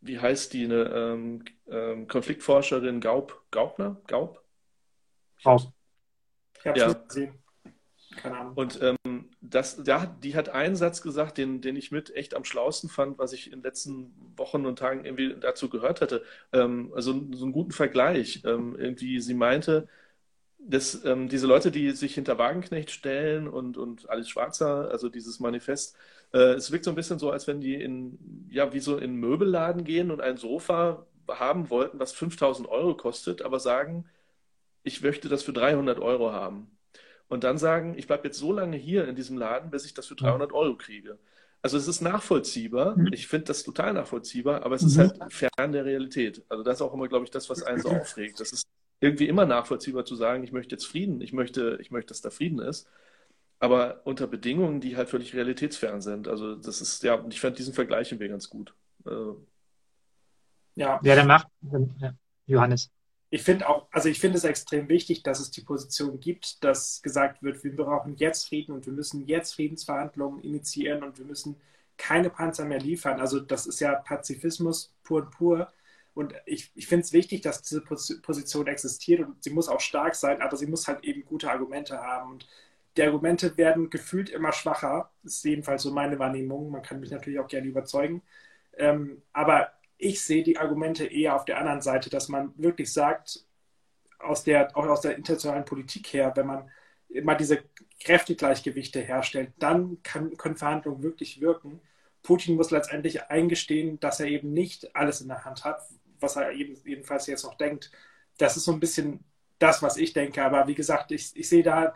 wie heißt die, eine ähm, ähm, Konfliktforscherin Gaub, Gaubner? Gaub? Gaub. Ich habe es ja. gesehen. Und ähm, das, ja, die hat einen Satz gesagt, den, den ich mit echt am schlausten fand, was ich in den letzten Wochen und Tagen irgendwie dazu gehört hatte. Ähm, also so einen guten Vergleich. Ähm, irgendwie, sie meinte, das, ähm, diese Leute, die sich hinter Wagenknecht stellen und, und alles Schwarzer, also dieses Manifest, äh, es wirkt so ein bisschen so, als wenn die in, ja, wie so in Möbelladen gehen und ein Sofa haben wollten, was 5000 Euro kostet, aber sagen, ich möchte das für 300 Euro haben. Und dann sagen, ich bleibe jetzt so lange hier in diesem Laden, bis ich das für 300 Euro kriege. Also es ist nachvollziehbar. Mhm. Ich finde das total nachvollziehbar, aber es ist mhm. halt fern der Realität. Also das ist auch immer, glaube ich, das, was einen so aufregt. Das ist irgendwie immer nachvollziehbar zu sagen, ich möchte jetzt Frieden, ich möchte, ich möchte, dass da Frieden ist, aber unter Bedingungen, die halt völlig realitätsfern sind. Also das ist, ja, ich fand diesen Vergleich irgendwie ganz gut. Äh, ja. Ja, der macht. Johannes. Ich finde auch, also ich finde es extrem wichtig, dass es die Position gibt, dass gesagt wird, wir brauchen jetzt Frieden und wir müssen jetzt Friedensverhandlungen initiieren und wir müssen keine Panzer mehr liefern. Also das ist ja Pazifismus pur und pur. Und ich, ich finde es wichtig, dass diese Position existiert und sie muss auch stark sein, aber sie muss halt eben gute Argumente haben. Und die Argumente werden gefühlt immer schwacher. Das ist jedenfalls so meine Wahrnehmung. Man kann mich natürlich auch gerne überzeugen. Ähm, aber ich sehe die Argumente eher auf der anderen Seite, dass man wirklich sagt, aus der, auch aus der internationalen Politik her, wenn man immer diese Kräftegleichgewichte herstellt, dann kann, können Verhandlungen wirklich wirken. Putin muss letztendlich eingestehen, dass er eben nicht alles in der Hand hat, was er eben, jedenfalls jetzt noch denkt. Das ist so ein bisschen das, was ich denke. Aber wie gesagt, ich, ich sehe da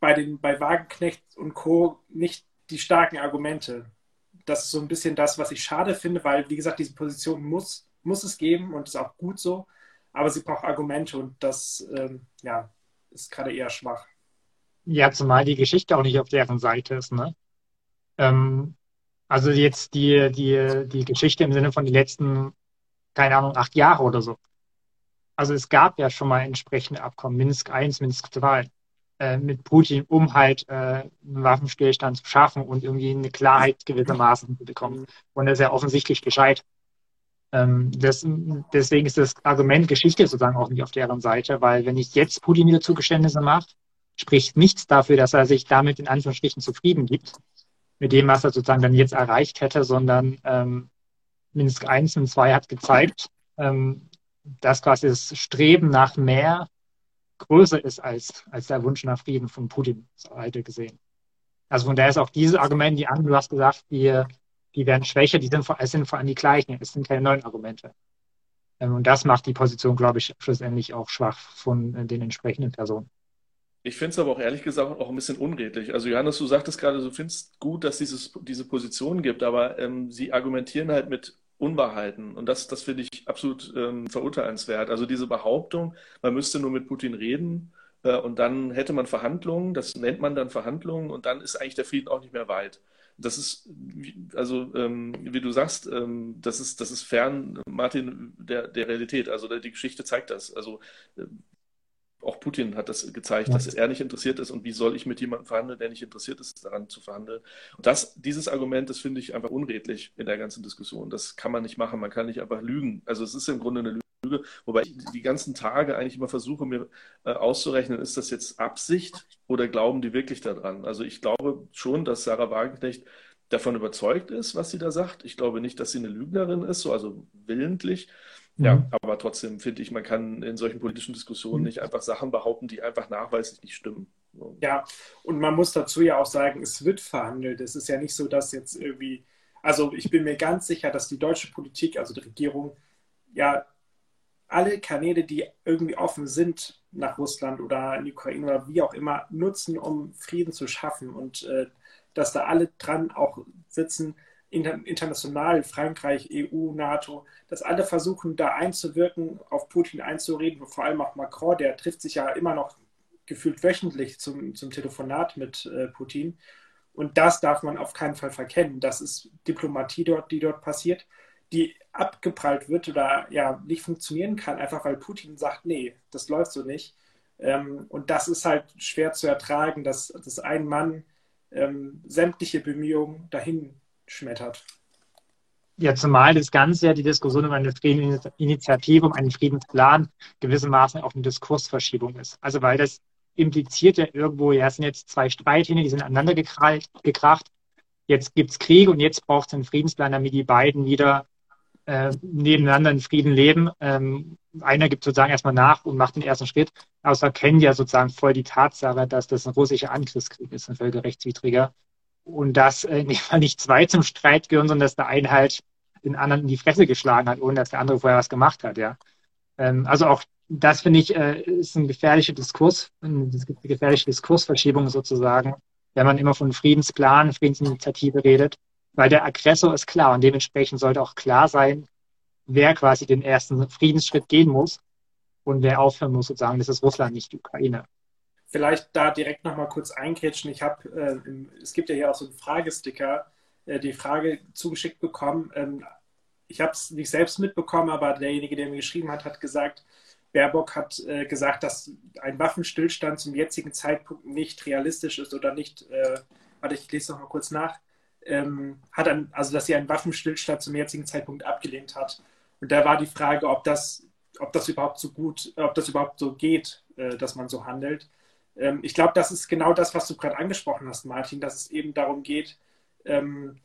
bei, den, bei Wagenknecht und Co. nicht die starken Argumente. Das ist so ein bisschen das, was ich schade finde, weil, wie gesagt, diese Position muss, muss es geben und ist auch gut so. Aber sie braucht Argumente und das ähm, ja, ist gerade eher schwach. Ja, zumal die Geschichte auch nicht auf deren Seite ist. Ne? Ähm, also jetzt die, die, die Geschichte im Sinne von den letzten, keine Ahnung, acht Jahre oder so. Also es gab ja schon mal entsprechende Abkommen, Minsk I, Minsk II, äh, mit Putin, um halt äh, einen Waffenstillstand zu schaffen und irgendwie eine Klarheit gewissermaßen zu bekommen. Und das ist ja offensichtlich gescheit. Ähm, das, deswegen ist das Argument Geschichte sozusagen auch nicht auf deren Seite, weil wenn ich jetzt Putin wieder Zugeständnisse mache, spricht nichts dafür, dass er sich damit in Anführungsstrichen zufrieden gibt mit dem, was er sozusagen dann jetzt erreicht hätte, sondern ähm, Minsk 1 und 2 hat gezeigt, ähm, dass quasi das Streben nach mehr größer ist als, als der Wunsch nach Frieden von Putin Seite gesehen. Also von daher ist auch dieses Argument, die anderen, du hast gesagt, die, die werden schwächer, die sind, vor, sind vor allem die gleichen, es sind keine neuen Argumente. Ähm, und das macht die Position, glaube ich, schlussendlich auch schwach von äh, den entsprechenden Personen. Ich finde es aber auch ehrlich gesagt auch ein bisschen unredlich. Also Johannes, du sagtest gerade, du findest gut, dass es diese Position gibt, aber ähm, sie argumentieren halt mit Unwahrheiten. Und das, das finde ich absolut ähm, verurteilenswert. Also diese Behauptung, man müsste nur mit Putin reden äh, und dann hätte man Verhandlungen, das nennt man dann Verhandlungen und dann ist eigentlich der Frieden auch nicht mehr weit. Das ist, also ähm, wie du sagst, ähm, das, ist, das ist fern, Martin, der, der Realität. Also die Geschichte zeigt das. Also äh, auch Putin hat das gezeigt, ja. dass er nicht interessiert ist und wie soll ich mit jemandem verhandeln, der nicht interessiert ist, daran zu verhandeln. Und das, dieses Argument, das finde ich einfach unredlich in der ganzen Diskussion. Das kann man nicht machen, man kann nicht einfach lügen. Also es ist im Grunde eine Lüge, wobei ich die ganzen Tage eigentlich immer versuche, mir äh, auszurechnen, ist das jetzt Absicht oder glauben die wirklich daran? Also ich glaube schon, dass Sarah Wagenknecht davon überzeugt ist, was sie da sagt. Ich glaube nicht, dass sie eine Lügnerin ist, so also willentlich. Ja, mhm. aber trotzdem finde ich, man kann in solchen politischen Diskussionen mhm. nicht einfach Sachen behaupten, die einfach nachweislich nicht stimmen. Ja, und man muss dazu ja auch sagen, es wird verhandelt. Es ist ja nicht so, dass jetzt irgendwie, also ich bin mir ganz sicher, dass die deutsche Politik, also die Regierung, ja alle Kanäle, die irgendwie offen sind nach Russland oder in die Ukraine oder wie auch immer, nutzen, um Frieden zu schaffen und äh, dass da alle dran auch sitzen, international, Frankreich, EU, NATO, dass alle versuchen, da einzuwirken, auf Putin einzureden, vor allem auch Macron, der trifft sich ja immer noch gefühlt wöchentlich zum, zum Telefonat mit äh, Putin. Und das darf man auf keinen Fall verkennen. Das ist Diplomatie dort, die dort passiert, die abgeprallt wird oder ja nicht funktionieren kann, einfach weil Putin sagt, nee, das läuft so nicht. Ähm, und das ist halt schwer zu ertragen, dass, dass ein Mann ähm, sämtliche Bemühungen dahin schmettert. Ja, zumal das Ganze ja die Diskussion um eine Friedensinitiative, um einen Friedensplan gewissermaßen auch eine Diskursverschiebung ist. Also weil das impliziert ja irgendwo, ja, es sind jetzt zwei Streithähne, die sind aneinander gekracht, jetzt gibt es Krieg und jetzt braucht es einen Friedensplan, damit die beiden wieder äh, nebeneinander in Frieden leben. Ähm, einer gibt sozusagen erstmal nach und macht den ersten Schritt. Außer kennen ja sozusagen voll die Tatsache, dass das ein russischer Angriffskrieg ist, ein völkerrechtswidriger und dass äh, nicht zwei zum Streit gehören, sondern dass der eine halt den anderen in die Fresse geschlagen hat, ohne dass der andere vorher was gemacht hat, ja. Ähm, also auch das finde ich äh, ist ein gefährlicher Diskurs, eine gefährliche Diskursverschiebung sozusagen, wenn man immer von Friedensplan, Friedensinitiative redet, weil der Aggressor ist klar und dementsprechend sollte auch klar sein, wer quasi den ersten Friedensschritt gehen muss und wer aufhören muss sozusagen, das ist Russland, nicht die Ukraine vielleicht da direkt nochmal kurz eingrätschen. Ich habe, äh, es gibt ja hier auch so einen Fragesticker, äh, die Frage zugeschickt bekommen. Ähm, ich habe es nicht selbst mitbekommen, aber derjenige, der mir geschrieben hat, hat gesagt, Baerbock hat äh, gesagt, dass ein Waffenstillstand zum jetzigen Zeitpunkt nicht realistisch ist oder nicht, äh, warte, ich lese noch mal kurz nach, ähm, hat dann, also dass sie einen Waffenstillstand zum jetzigen Zeitpunkt abgelehnt hat. Und da war die Frage, ob das, ob das überhaupt so gut, ob das überhaupt so geht, äh, dass man so handelt. Ähm, ich glaube, das ist genau das, was du gerade angesprochen hast, Martin, dass es eben darum geht, ähm,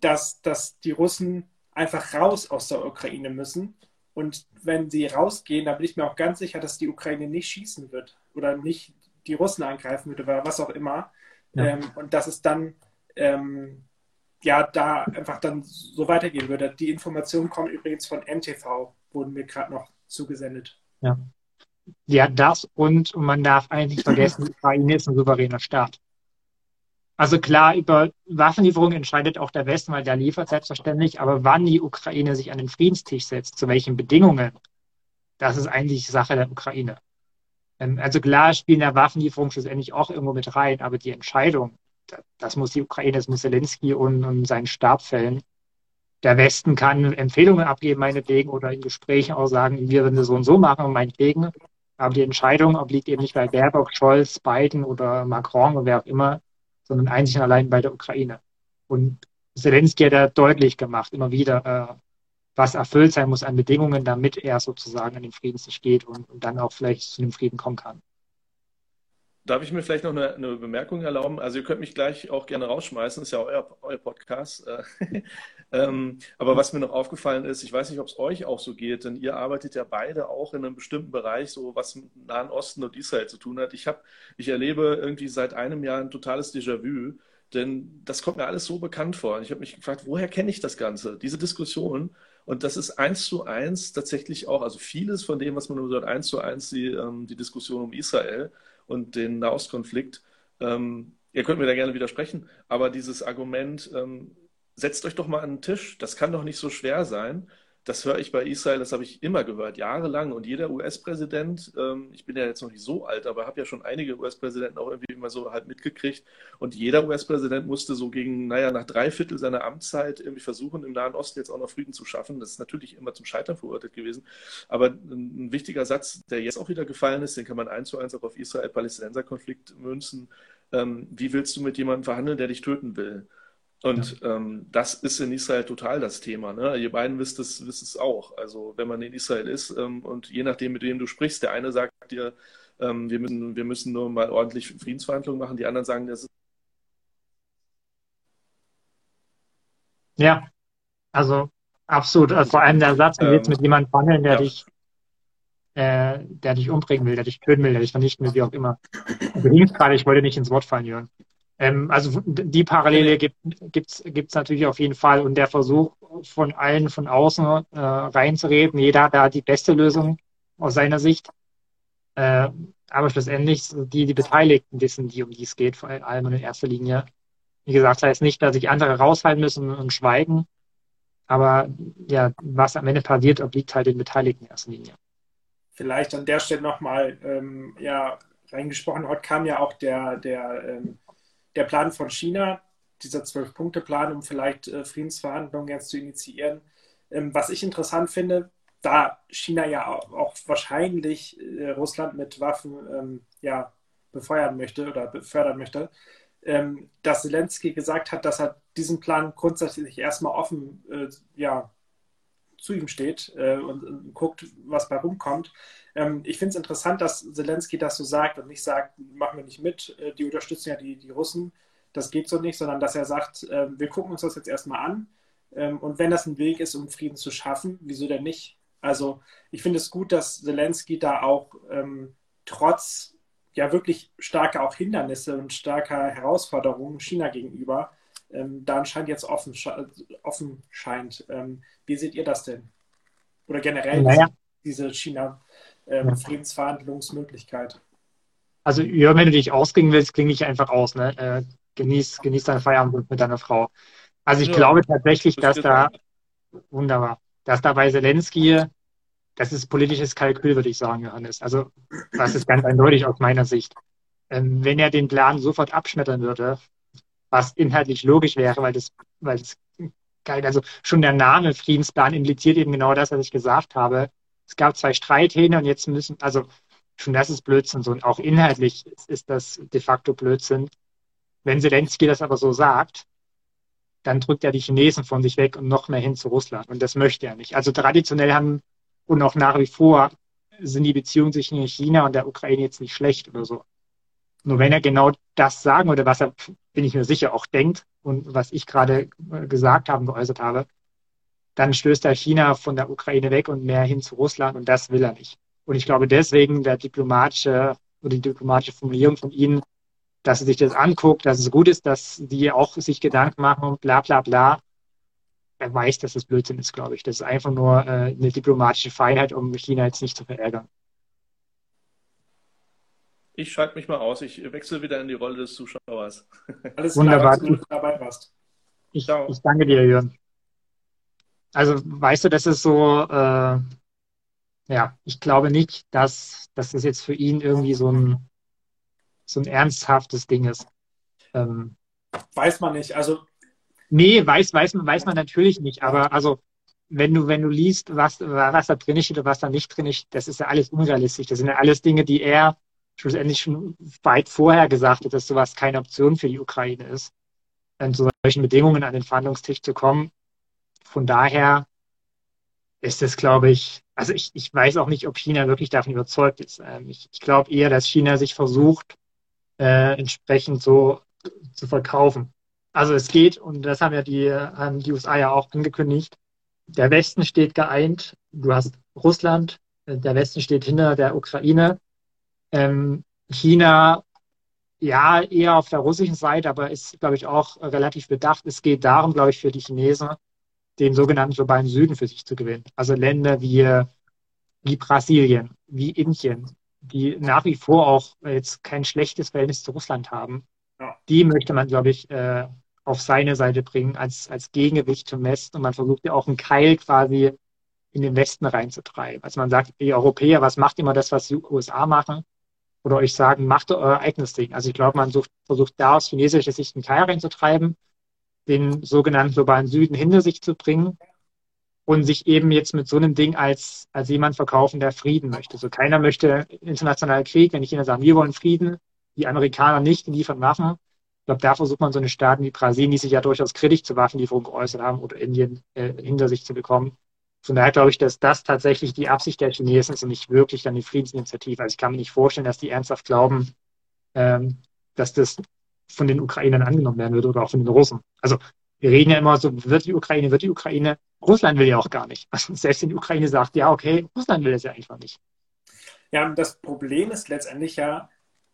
dass, dass die Russen einfach raus aus der Ukraine müssen. Und wenn sie rausgehen, dann bin ich mir auch ganz sicher, dass die Ukraine nicht schießen wird oder nicht die Russen angreifen wird oder was auch immer. Ja. Ähm, und dass es dann ähm, ja da einfach dann so weitergehen würde. Die Informationen kommen übrigens von NTV, wurden mir gerade noch zugesendet. Ja. Ja, das und, und man darf eigentlich vergessen, die Ukraine ist ein souveräner Staat. Also klar, über Waffenlieferungen entscheidet auch der Westen, weil der liefert selbstverständlich, aber wann die Ukraine sich an den Friedenstisch setzt, zu welchen Bedingungen, das ist eigentlich Sache der Ukraine. Ähm, also klar spielen ja Waffenlieferungen schlussendlich auch irgendwo mit rein, aber die Entscheidung, das muss die Ukraine, das muss Zelensky und, und seinen Stab fällen. Der Westen kann Empfehlungen abgeben, meinetwegen, oder in Gesprächen auch sagen, wir würden das so und so machen, meinetwegen. Aber die Entscheidung obliegt eben nicht bei Baerbock, Scholz, Biden oder Macron oder wer auch immer, sondern einzig und allein bei der Ukraine. Und Zelensky hat da deutlich gemacht, immer wieder, äh, was erfüllt sein muss an Bedingungen, damit er sozusagen an den Friedenstisch geht und, und dann auch vielleicht zu dem Frieden kommen kann. Darf ich mir vielleicht noch eine, eine, Bemerkung erlauben? Also ihr könnt mich gleich auch gerne rausschmeißen, ist ja euer, euer Podcast. Äh, ähm, aber was mir noch aufgefallen ist, ich weiß nicht, ob es euch auch so geht, denn ihr arbeitet ja beide auch in einem bestimmten Bereich, so was mit Nahen Osten und Israel zu tun hat. Ich habe, ich erlebe irgendwie seit einem Jahr ein totales Déjà-vu, denn das kommt mir alles so bekannt vor. Ich habe mich gefragt, woher kenne ich das Ganze? Diese Diskussion. Und das ist eins zu eins tatsächlich auch, also vieles von dem, was man nur sagt, eins zu eins die, ähm, die Diskussion um Israel und den Nahostkonflikt. Ähm, ihr könnt mir da gerne widersprechen, aber dieses Argument, ähm, setzt euch doch mal an den Tisch, das kann doch nicht so schwer sein. Das höre ich bei Israel, das habe ich immer gehört, jahrelang. Und jeder US-Präsident, ähm, ich bin ja jetzt noch nicht so alt, aber habe ja schon einige US-Präsidenten auch irgendwie immer so halt mitgekriegt. Und jeder US-Präsident musste so gegen, naja, nach drei Viertel seiner Amtszeit irgendwie versuchen, im Nahen Osten jetzt auch noch Frieden zu schaffen. Das ist natürlich immer zum Scheitern verurteilt gewesen. Aber ein, wichtiger Satz, der jetzt auch wieder gefallen ist, den kann man eins zu eins auch auf Israel-Palästinenser-Konflikt münzen. Ähm, wie willst du mit jemandem verhandeln, der dich töten will? Und ja. ähm, das ist in Israel total das Thema. Ne? Ihr beiden wisst es, wisst es auch. Also wenn man in Israel ist ähm, und je nachdem, mit wem du sprichst, der eine sagt dir, ähm, wir, müssen, wir müssen nur mal ordentlich Friedensverhandlungen machen, die anderen sagen, das ist. Ja, also absolut. Also vor allem der Satz, du willst ähm, mit jemandem verhandeln, der ja. dich äh, der dich umbringen will, der dich töten will, der dich vernichten will, wie auch immer. Du gerade, ich wollte nicht ins Wort fallen, Jörn. Ähm, also die Parallele gibt es gibt's natürlich auf jeden Fall und der Versuch von allen von außen äh, reinzureden, jeder hat da die beste Lösung aus seiner Sicht. Äh, aber schlussendlich die, die Beteiligten wissen, die um die es geht, vor allem in erster Linie. Wie gesagt, das heißt nicht, dass sich andere raushalten müssen und schweigen, aber ja, was am Ende passiert, obliegt halt den Beteiligten in erster Linie. Vielleicht an der Stelle nochmal ähm, ja, reingesprochen, heute kam ja auch der, der ähm, der Plan von China, dieser Zwölf-Punkte-Plan, um vielleicht äh, Friedensverhandlungen jetzt zu initiieren. Ähm, was ich interessant finde, da China ja auch, wahrscheinlich äh, Russland mit Waffen ähm, ja, befeuern möchte oder befördern möchte, ähm, dass Zelensky gesagt hat, dass er diesen Plan grundsätzlich erstmal offen äh, ja, zu ihm steht äh, und, und, guckt, was bei rumkommt. Ähm, ich finde es interessant, dass Zelensky das so sagt und nicht sagt, machen wir nicht mit, äh, die unterstützen ja die, die Russen, das geht so nicht, sondern dass er sagt, äh, wir gucken uns das jetzt erstmal an ähm, und wenn das ein Weg ist, um Frieden zu schaffen, wieso denn nicht? Also ich finde es gut, dass Zelensky da auch ähm, trotz ja wirklich starker auch Hindernisse und starker Herausforderungen China gegenüber ähm, da anscheinend jetzt offen, offen scheint. Ähm, wie seht ihr das denn? Oder generell naja. diese China-Friedensverhandlungsmöglichkeit? Ähm, also, ja, wenn du dich ausklingen willst, klinge ich einfach aus. Ne? Äh, genieß, genieß deinen Feierabend mit deiner Frau. Also ich ja, glaube tatsächlich, das dass da, wunderbar, dass da bei Zelensky, das ist politisches Kalkül, würde ich sagen, Johannes. Also das ist ganz eindeutig aus meiner Sicht. Ähm, wenn er den Plan sofort abschmettern würde, was inhaltlich logisch wäre, weil das, weil das geil, also schon der Name Friedensplan impliziert eben genau das, was ich gesagt habe. Es gab zwei Streithähne und jetzt müssen, also schon das ist Blödsinn, so und auch inhaltlich ist, ist das de facto Blödsinn. Wenn Zelensky das aber so sagt, dann drückt er die Chinesen von sich weg und noch mehr hin zu Russland. Und das möchte er nicht. Also traditionell haben und auch nach wie vor sind die Beziehungen zwischen China und der Ukraine jetzt nicht schlecht oder so. Nur wenn er genau das sagen oder was er, bin ich mir sicher, auch denkt und was ich gerade äh, gesagt habe, geäußert habe, dann stößt er China von der Ukraine weg und mehr hin zu Russland und das will er nicht. Und ich glaube deswegen der diplomatische oder die diplomatische Formulierung von Ihnen, dass er sich das anguckt, dass es gut ist, dass die auch sich Gedanken machen und bla bla bla. Er weiß, dass das Blödsinn ist, glaube ich. Das ist einfach nur äh, eine diplomatische Feinheit, um China jetzt nicht zu verärgern. Ich schalte mich mal aus. Ich wechsle wieder in die Rolle des Zuschauers. Alles Wunderbar. Klar, dass du dabei warst. Ich, ich danke dir, Jürgen. Also weißt du, das ist so, äh, ja, ich glaube nicht, dass, dass das jetzt für ihn irgendwie so ein, so ein ernsthaftes Ding ist. Ähm, weiß man nicht. Also nee, weiß, weiß, weiß man natürlich nicht. Aber also wenn du, wenn du liest, was, was da drin steht oder was da nicht drin steht, das ist ja alles unrealistisch. Das sind ja alles Dinge, die er schlussendlich schon weit vorher gesagt hat, dass sowas keine Option für die Ukraine ist, zu solchen Bedingungen an den Verhandlungstisch zu kommen. Von daher ist es, glaube ich, also ich, ich weiß auch nicht, ob China wirklich davon überzeugt ist. Ähm, ich, ich glaube eher, dass China sich versucht, äh, entsprechend so zu verkaufen. Also es geht, und das haben ja die, haben die USA ja auch angekündigt, der Westen steht geeint, du hast Russland, äh, der Westen steht hinter der Ukraine. Ähm, China ja eher auf der russischen Seite, aber ist, glaube ich, auch relativ bedacht. Es geht darum, glaube ich, für die Chinesen, den sogenannten globalen Süden für sich zu gewinnen. Also Länder wie, wie Brasilien, wie Indien, die nach wie vor auch jetzt kein schlechtes Verhältnis zu Russland haben. Ja. Die möchte man, glaube ich, äh, auf seine Seite bringen als, als Gegengewicht zum Westen. Und man versucht ja auch einen Keil quasi in den Westen reinzutreiben. Also man sagt, die Europäer, was macht immer das, was die USA machen? Oder euch sagen, macht euer eigenes Ding. Also ich glaube, man sucht, versucht da aus chinesischer Sicht einen Keil reinzutreiben den sogenannten globalen Süden hinter sich zu bringen und sich eben jetzt mit so einem Ding als, als jemand verkaufen, der Frieden möchte. So also keiner möchte internationalen Krieg, wenn die China sagen, wir wollen Frieden, die Amerikaner nicht, die liefern Waffen. Ich glaube, da versucht man so eine Staaten wie Brasilien, die sich ja durchaus kritisch zur Waffenlieferung geäußert haben, oder Indien äh, hinter sich zu bekommen. Von daher glaube ich, dass das tatsächlich die Absicht der Chinesen ist und nicht wirklich dann die Friedensinitiative. Also ich kann mir nicht vorstellen, dass die ernsthaft glauben, ähm, dass das von den Ukrainern angenommen werden würde oder auch von den Russen. Also wir reden ja immer so, wird die Ukraine, wird die Ukraine. Russland will ja auch gar nicht. Also selbst wenn die Ukraine sagt, ja, okay, Russland will es ja einfach nicht. Ja, das Problem ist letztendlich ja,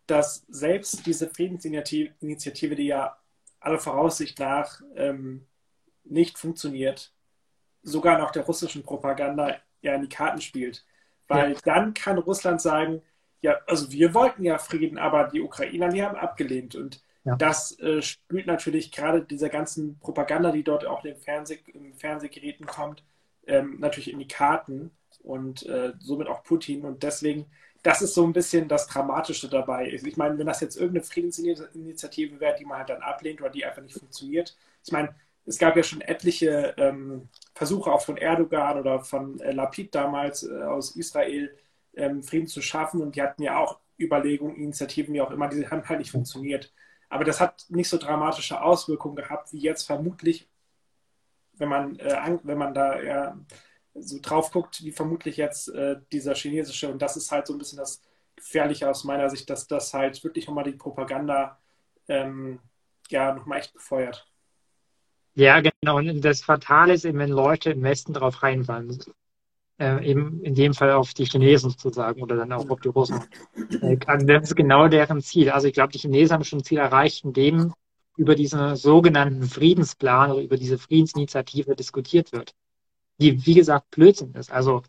dass selbst diese Friedensinitiative, die ja aller Voraussicht nach ähm, nicht funktioniert, sogar noch der russischen Propaganda ja in die Karten spielt. Weil ja. dann kann Russland sagen, ja, also wir wollten ja Frieden, aber die Ukrainer, die haben abgelehnt. Und ja. Das äh, spielt natürlich gerade dieser ganzen Propaganda, die dort auch in Fernseh, in Fernsehgeräten kommt, ähm, natürlich in die Karten und äh, somit auch Putin. Und deswegen, das ist so ein bisschen das Dramatische dabei. Ich meine, wenn das jetzt irgendeine Friedensinitiative wäre, die man halt dann ablehnt oder die einfach nicht funktioniert. Ich meine, es gab ja schon etliche ähm, Versuche auch von Erdogan oder von äh, Lapid damals äh, aus Israel, ähm, Frieden zu schaffen. Und die hatten ja auch Überlegungen, Initiativen, wie auch immer, die haben halt nicht funktioniert. Aber das hat nicht so dramatische Auswirkungen gehabt, wie jetzt vermutlich, wenn man, äh, wenn man da ja, so drauf guckt, wie vermutlich jetzt äh, dieser chinesische. Und das ist halt so ein bisschen das Gefährliche aus meiner Sicht, dass das halt wirklich nochmal die Propaganda ähm, ja nochmal echt befeuert. Ja, genau. Und das Fatale ist eben, wenn Leute im Westen darauf reinfallen äh, eben in dem Fall auf die Chinesen sozusagen oder dann auch auf die Russen. Äh, also das ist genau deren Ziel. Also ich glaube, die Chinesen haben schon ein Ziel erreicht, indem über diesen sogenannten Friedensplan oder über diese Friedensinitiative diskutiert wird, die, wie gesagt, Blödsinn ist. Also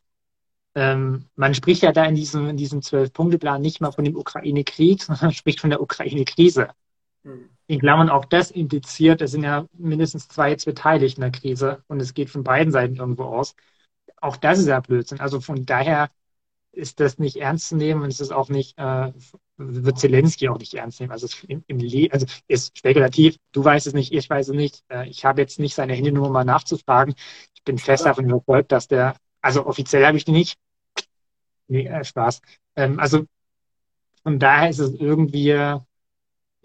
ähm, man spricht ja da in diesem, in diesem Zwölf-Punkte-Plan nicht mal von dem Ukraine-Krieg, sondern man spricht von der Ukraine-Krise. Hm. In Klammern auch das impliziert, es sind ja mindestens zwei jetzt beteiligt in der Krise und es geht von beiden Seiten irgendwo aus auch das ist ja Blödsinn. Also von daher ist das nicht ernst zu nehmen und es ist auch nicht, äh, wird Zelensky auch nicht ernst nehmen. Also, im, im also ist spekulativ, du weißt es nicht, ich weiß es nicht. Äh, ich habe jetzt nicht seine Handynummer mal nachzufragen. Ich bin fest ja. davon überzeugt, dass der, also offiziell habe ich die nicht. Nee, äh, Spaß. Ähm, also von daher ist es irgendwie,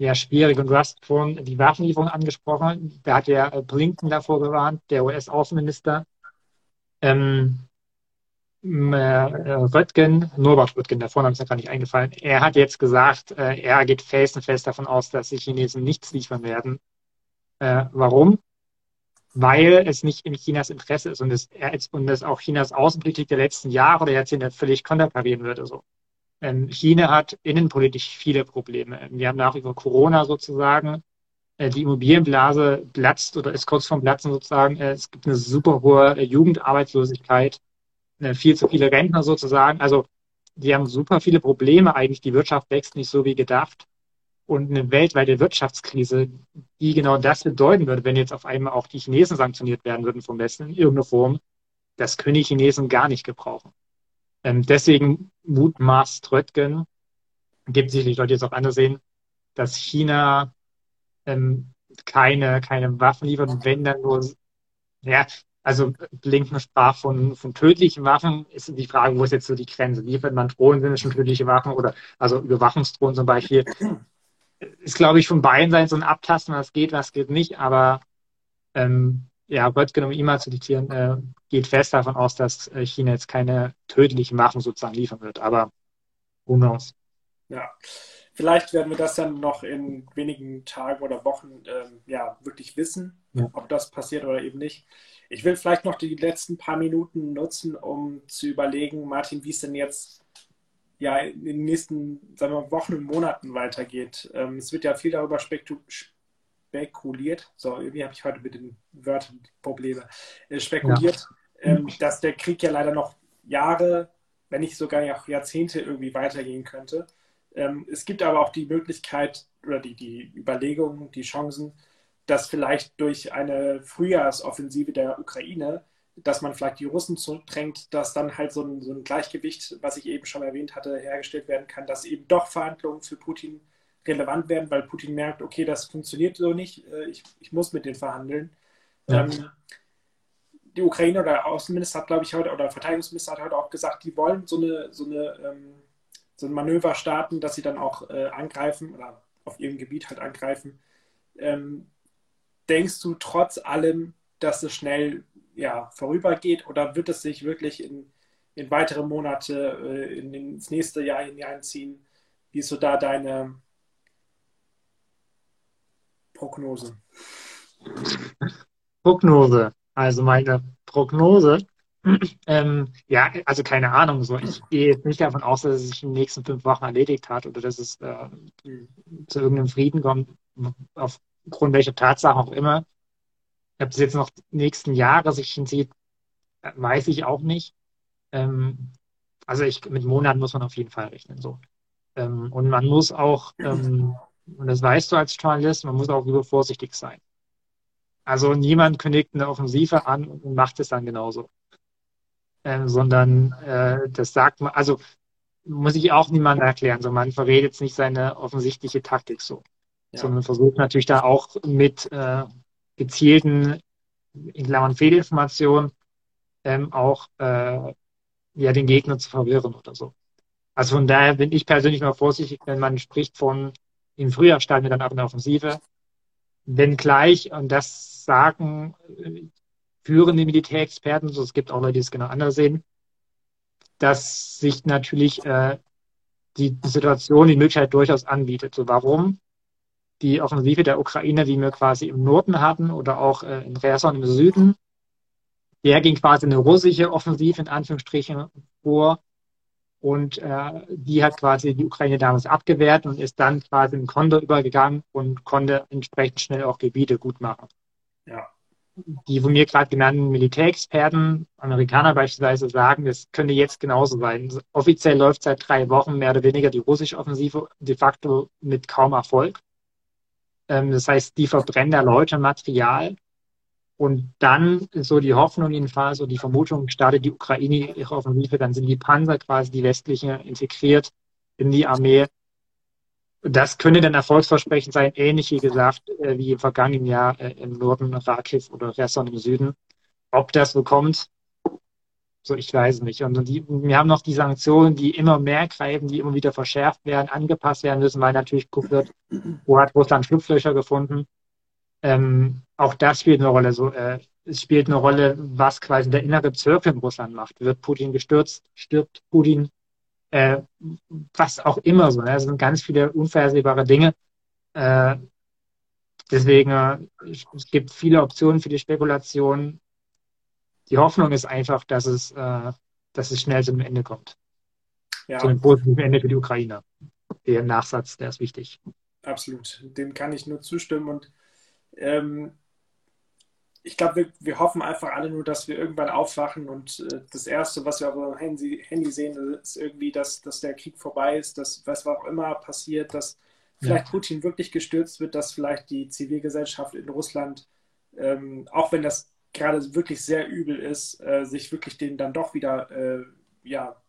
ja, schwierig. Und du hast vorhin die Waffenlieferung angesprochen. Da hat der äh, Blinken davor gewarnt, der US-Außenminister. Ähm, äh, Röttgen, Norbert Röttgen, der Vorname ist mir gar nicht eingefallen. Er hat jetzt gesagt, äh, er geht felsenfest davon aus, dass die Chinesen nichts liefern werden. Warum? Weil es nicht in Chinas Interesse ist und es, und es auch Chinas Außenpolitik der letzten Jahre oder Jahrzehnte völlig konterkarieren würde. So. Ähm, China hat innenpolitisch viele Probleme. Wir haben nach wie vor Corona sozusagen. Äh, die Immobilienblase platzt oder ist kurz vorm Platzen sozusagen. Äh, es gibt eine super hohe äh, Jugendarbeitslosigkeit, viel zu viele Rentner sozusagen. Also die haben super viele Probleme eigentlich. Die Wirtschaft wächst nicht so wie gedacht. Und eine weltweite Wirtschaftskrise, die genau das bedeuten würde, wenn jetzt auf einmal auch die Chinesen sanktioniert werden würden vom Westen in irgendeiner Form, das können die Chinesen gar nicht gebrauchen. Ähm, deswegen mutmaßt Röttgen, gibt sicherlich Leute, die es auch anders sehen, dass China ähm, keine, keine Waffen liefert, wenn dann nur, ja, also Blinken sprach von, von tödlichen Waffen, ist die Frage, wo ist jetzt so die Grenze? Liefert man Drohnen, sind es schon tödliche Waffen oder also Überwachungsdrohnen zum Beispiel? Ist, glaube ich, von beiden Seiten so ein Abtasten, was geht, was geht nicht, aber ähm, ja, Röttgen, um ihn mal zu diktieren, äh, geht fest davon aus, dass äh, China jetzt keine tödlichen Waffen sozusagen liefern wird. Aber who knows? Ja, vielleicht werden wir das dann noch in wenigen Tagen oder Wochen ähm, ja, wirklich wissen, ja. ob das passiert oder eben nicht. Ich will vielleicht noch die letzten paar Minuten nutzen, um zu überlegen, Martin, wie es denn jetzt ja, in den nächsten sagen wir, Wochen und Monaten weitergeht. Ähm, es wird ja viel darüber spekuliert spekuliert, so irgendwie habe ich heute mit den Wörtern Probleme, äh, spekuliert, ja. ähm, dass der Krieg ja leider noch Jahre, wenn nicht sogar auch Jahrzehnte irgendwie weitergehen könnte. Ähm, es gibt aber auch die Möglichkeit oder die, die Überlegungen, die Chancen, dass vielleicht durch eine Frühjahrsoffensive der Ukraine, dass man vielleicht die Russen zudrängt, dass dann halt so ein, so ein Gleichgewicht, was ich eben schon erwähnt hatte, hergestellt werden kann, dass eben doch Verhandlungen für Putin relevant werden, weil Putin merkt, okay, das funktioniert so nicht, äh, ich, ich muss mit denen verhandeln. Ja. Ähm, die Ukraine oder Außenminister hat, glaube ich, heute, oder Verteidigungsminister hat heute auch gesagt, die wollen so eine, so eine ähm, so ein Manöver starten, dass sie dann auch äh, angreifen oder auf ihrem Gebiet halt angreifen. Ähm, denkst du trotz allem, dass es schnell ja, vorübergeht oder wird es sich wirklich in, in weitere Monate äh, in, ins nächste Jahr hineinziehen? Wie ist so da deine, Prognose? Prognose. Also meine Prognose, ähm, ja, also keine Ahnung, so ich gehe jetzt nicht davon aus, dass es sich in den nächsten fünf Wochen erledigt hat oder dass es äh, zu irgendeinem Frieden kommt, aufgrund welcher Tatsache auch immer. Ob es jetzt noch nächsten Jahre sich hinzieht, weiß ich auch nicht. Ähm, also ich, mit Monaten muss man auf jeden Fall rechnen. So. Ähm, und man muss auch ähm, und das weißt du als Journalist, man muss auch über vorsichtig sein. Also niemand kündigt eine Offensive an und macht es dann genauso. Ähm, sondern äh, das sagt man, also muss ich auch niemandem erklären, so man verrät jetzt nicht seine offensichtliche Taktik so. Ja. Sondern versucht natürlich da auch mit äh, gezielten, in Klammern Fehlinformationen, ähm, auch äh, ja, den Gegner zu verwirren oder so. Also von daher bin ich persönlich mal vorsichtig, wenn man spricht von im Frühjahr starten wir dann auch eine Offensive. Wenngleich, und das sagen äh, führende Militärexperten, so es gibt auch Leute, die es genau anders sehen, dass sich natürlich äh, die Situation, die Möglichkeit durchaus anbietet. So warum? Die Offensive der Ukraine, die wir quasi im Norden hatten oder auch äh, in Cherson im Süden, der ging quasi eine russische Offensive in Anführungsstrichen vor, und äh, die hat quasi die Ukraine damals abgewehrt und ist dann quasi in Kondor übergegangen und konnte entsprechend schnell auch Gebiete gut machen. Ja. Die von mir gerade genannten Militärexperten, Amerikaner beispielsweise, sagen, das könnte jetzt genauso sein. Offiziell läuft seit drei Wochen mehr oder weniger die russische Offensive de facto mit kaum Erfolg. Ähm, das heißt, die verbrennen da Leute Material und dann ist so die Hoffnung jedenfalls, so die Vermutung, startet die Ukraine ihre Offensive, dann sind die Panzer quasi, die westlichen, integriert in die Armee. Das könnte dann erfolgsversprechend sein, ähnlich wie gesagt, äh, wie im vergangenen Jahr äh, im Norden Rakiv oder Resson im Süden. Ob das so kommt, so ich weiß nicht. Und die, wir haben noch die Sanktionen, die immer mehr greifen, die immer wieder verschärft werden, angepasst werden müssen, weil natürlich geguckt wird, Wo hat Russland Schlupflöcher gefunden? Ähm, auch das spielt eine Rolle. So, äh, es spielt eine Rolle, was quasi der innere Bezirk in Russland macht. Wird Putin gestürzt? Stirbt Putin? Äh, was auch immer so. Ne? Es sind ganz viele unvorhersehbare Dinge. Äh, deswegen, äh, es gibt viele Optionen für die Spekulation. Die Hoffnung ist einfach, dass es, äh, dass es schnell zu einem Ende kommt. Ja. Zu einem positiven Ende für die Ukraine. Der Nachsatz, der ist wichtig. Absolut. Dem kann ich nur zustimmen und ähm, ich glaube, wir, wir, hoffen einfach alle nur, dass wir irgendwann aufwachen und äh, das Erste, was wir auf unserem Handy, Handy, sehen, ist irgendwie, dass, dass der Krieg vorbei ist, dass was auch immer passiert, dass vielleicht ja. Putin wirklich gestürzt wird, dass vielleicht die Zivilgesellschaft in Russland, ähm, auch wenn das gerade wirklich sehr übel ist, äh, sich wirklich dem dann doch wieder äh, ja,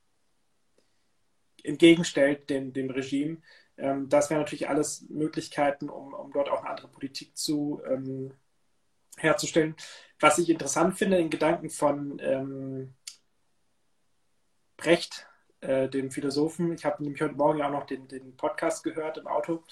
entgegenstellt, dem, dem Regime. Ähm, das wären natürlich alles Möglichkeiten, um, um dort auch eine andere Politik zu ähm, herzustellen. Was ich interessant finde, den Gedanken von ähm, Brecht, äh, dem Philosophen, ich habe nämlich heute Morgen ja auch noch den, den Podcast gehört im Auto,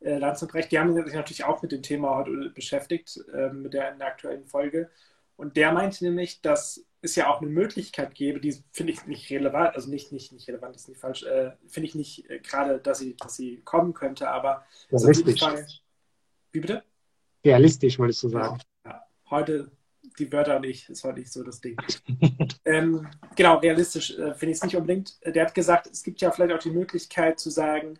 äh, Lanz und Brecht, die haben sich natürlich auch mit dem Thema heute beschäftigt, äh, mit der, in der aktuellen Folge. Und der meinte nämlich, dass es ja auch eine Möglichkeit gäbe, die finde ich nicht relevant, also nicht, nicht, nicht relevant, ist nicht falsch, äh, finde ich nicht äh, gerade, dass sie, dass sie kommen könnte, aber realistisch. Fall, wie bitte? Realistisch, wolltest du sagen. Ja, heute die Wörter nicht, ist heute nicht so das Ding. ähm, genau, realistisch äh, finde ich es nicht unbedingt. Der hat gesagt, es gibt ja vielleicht auch die Möglichkeit zu sagen,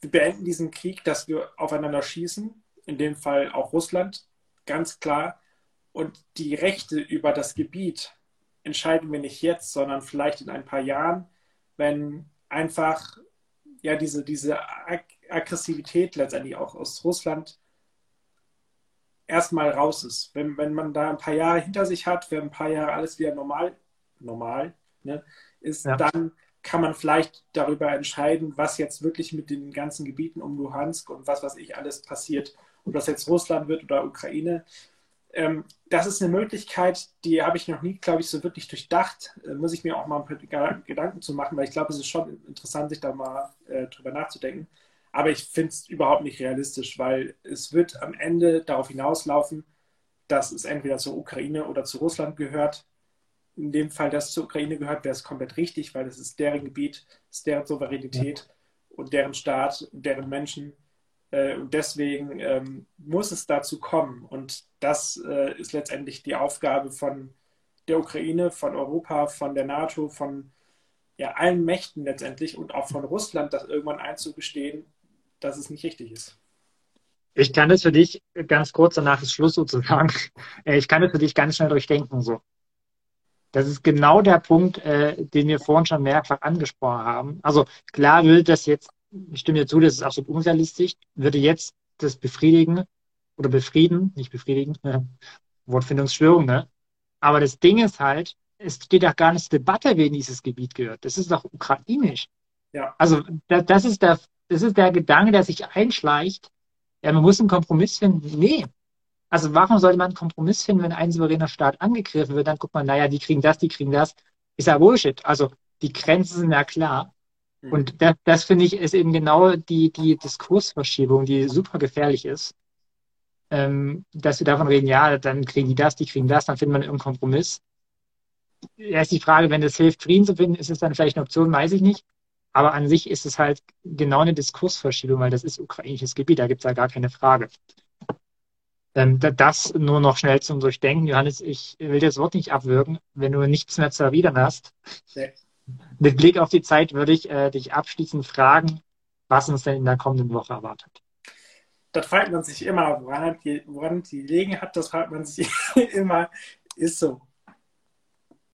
wir beenden diesen Krieg, dass wir aufeinander schießen, in dem Fall auch Russland, ganz klar und die Rechte über das Gebiet entscheiden wir nicht jetzt, sondern vielleicht in ein paar Jahren, wenn einfach ja diese, diese Ag Aggressivität letztendlich auch aus Russland erstmal raus ist. Wenn, wenn man da ein paar Jahre hinter sich hat, wenn ein paar Jahre alles wieder normal, normal ne, ist, ja. dann kann man vielleicht darüber entscheiden, was jetzt wirklich mit den ganzen Gebieten um Luhansk und was weiß ich alles passiert. Ob das jetzt Russland wird oder Ukraine ähm, das ist eine Möglichkeit, die habe ich noch nie, glaube ich, so wirklich durchdacht. Äh, muss ich mir auch mal ein paar Gedanken zu machen, weil ich glaube, es ist schon interessant, sich da mal äh, drüber nachzudenken. Aber ich finde es überhaupt nicht realistisch, weil es wird am Ende darauf hinauslaufen, dass es entweder zur Ukraine oder zu Russland gehört. In dem Fall, dass es zur Ukraine gehört, wäre es komplett richtig, weil es ist deren Gebiet, es ist deren Souveränität und deren Staat und deren Menschen. Äh, und deswegen ähm, muss es dazu kommen. Und das äh, ist letztendlich die Aufgabe von der Ukraine, von Europa, von der NATO, von ja, allen Mächten letztendlich und auch von Russland, das irgendwann einzugestehen, dass es nicht richtig ist. Ich kann das für dich ganz kurz danach ist Schluss sozusagen. Äh, ich kann das für dich ganz schnell durchdenken so. Das ist genau der Punkt, äh, den wir vorhin schon mehrfach angesprochen haben. Also klar will das jetzt ich stimme dir zu, das ist absolut unrealistisch, würde jetzt das befriedigen oder befrieden, nicht befriedigen, äh, Wortfindungsstörung, ne? Aber das Ding ist halt, es steht doch gar nicht zur Debatte, wen dieses Gebiet gehört. Das ist doch ukrainisch. Ja. Also das, das, ist der, das ist der Gedanke, der sich einschleicht. Ja, man muss einen Kompromiss finden. Nee. Also warum sollte man einen Kompromiss finden, wenn ein souveräner Staat angegriffen wird? Dann guckt man, naja, die kriegen das, die kriegen das. Ist ja Bullshit. Also die Grenzen sind ja klar. Mhm. Und das, das finde ich ist eben genau die, die Diskursverschiebung, die super gefährlich ist. Ähm, dass wir davon reden, ja, dann kriegen die das, die kriegen das, dann findet man irgendeinen Kompromiss. Erst die Frage, wenn das hilft, Frieden zu finden, ist es dann vielleicht eine Option, weiß ich nicht. Aber an sich ist es halt genau eine Diskursverschiebung, weil das ist ukrainisches Gebiet, da gibt es ja gar keine Frage. Ähm, das nur noch schnell zum Durchdenken. Johannes, ich will dir das Wort nicht abwürgen. Wenn du nichts mehr zu erwidern hast, nee mit Blick auf die Zeit würde ich äh, dich abschließend fragen, was uns denn in der kommenden Woche erwartet. Das fragt man sich immer, woran die, woran die liegen hat, das fragt man sich immer. Ist so.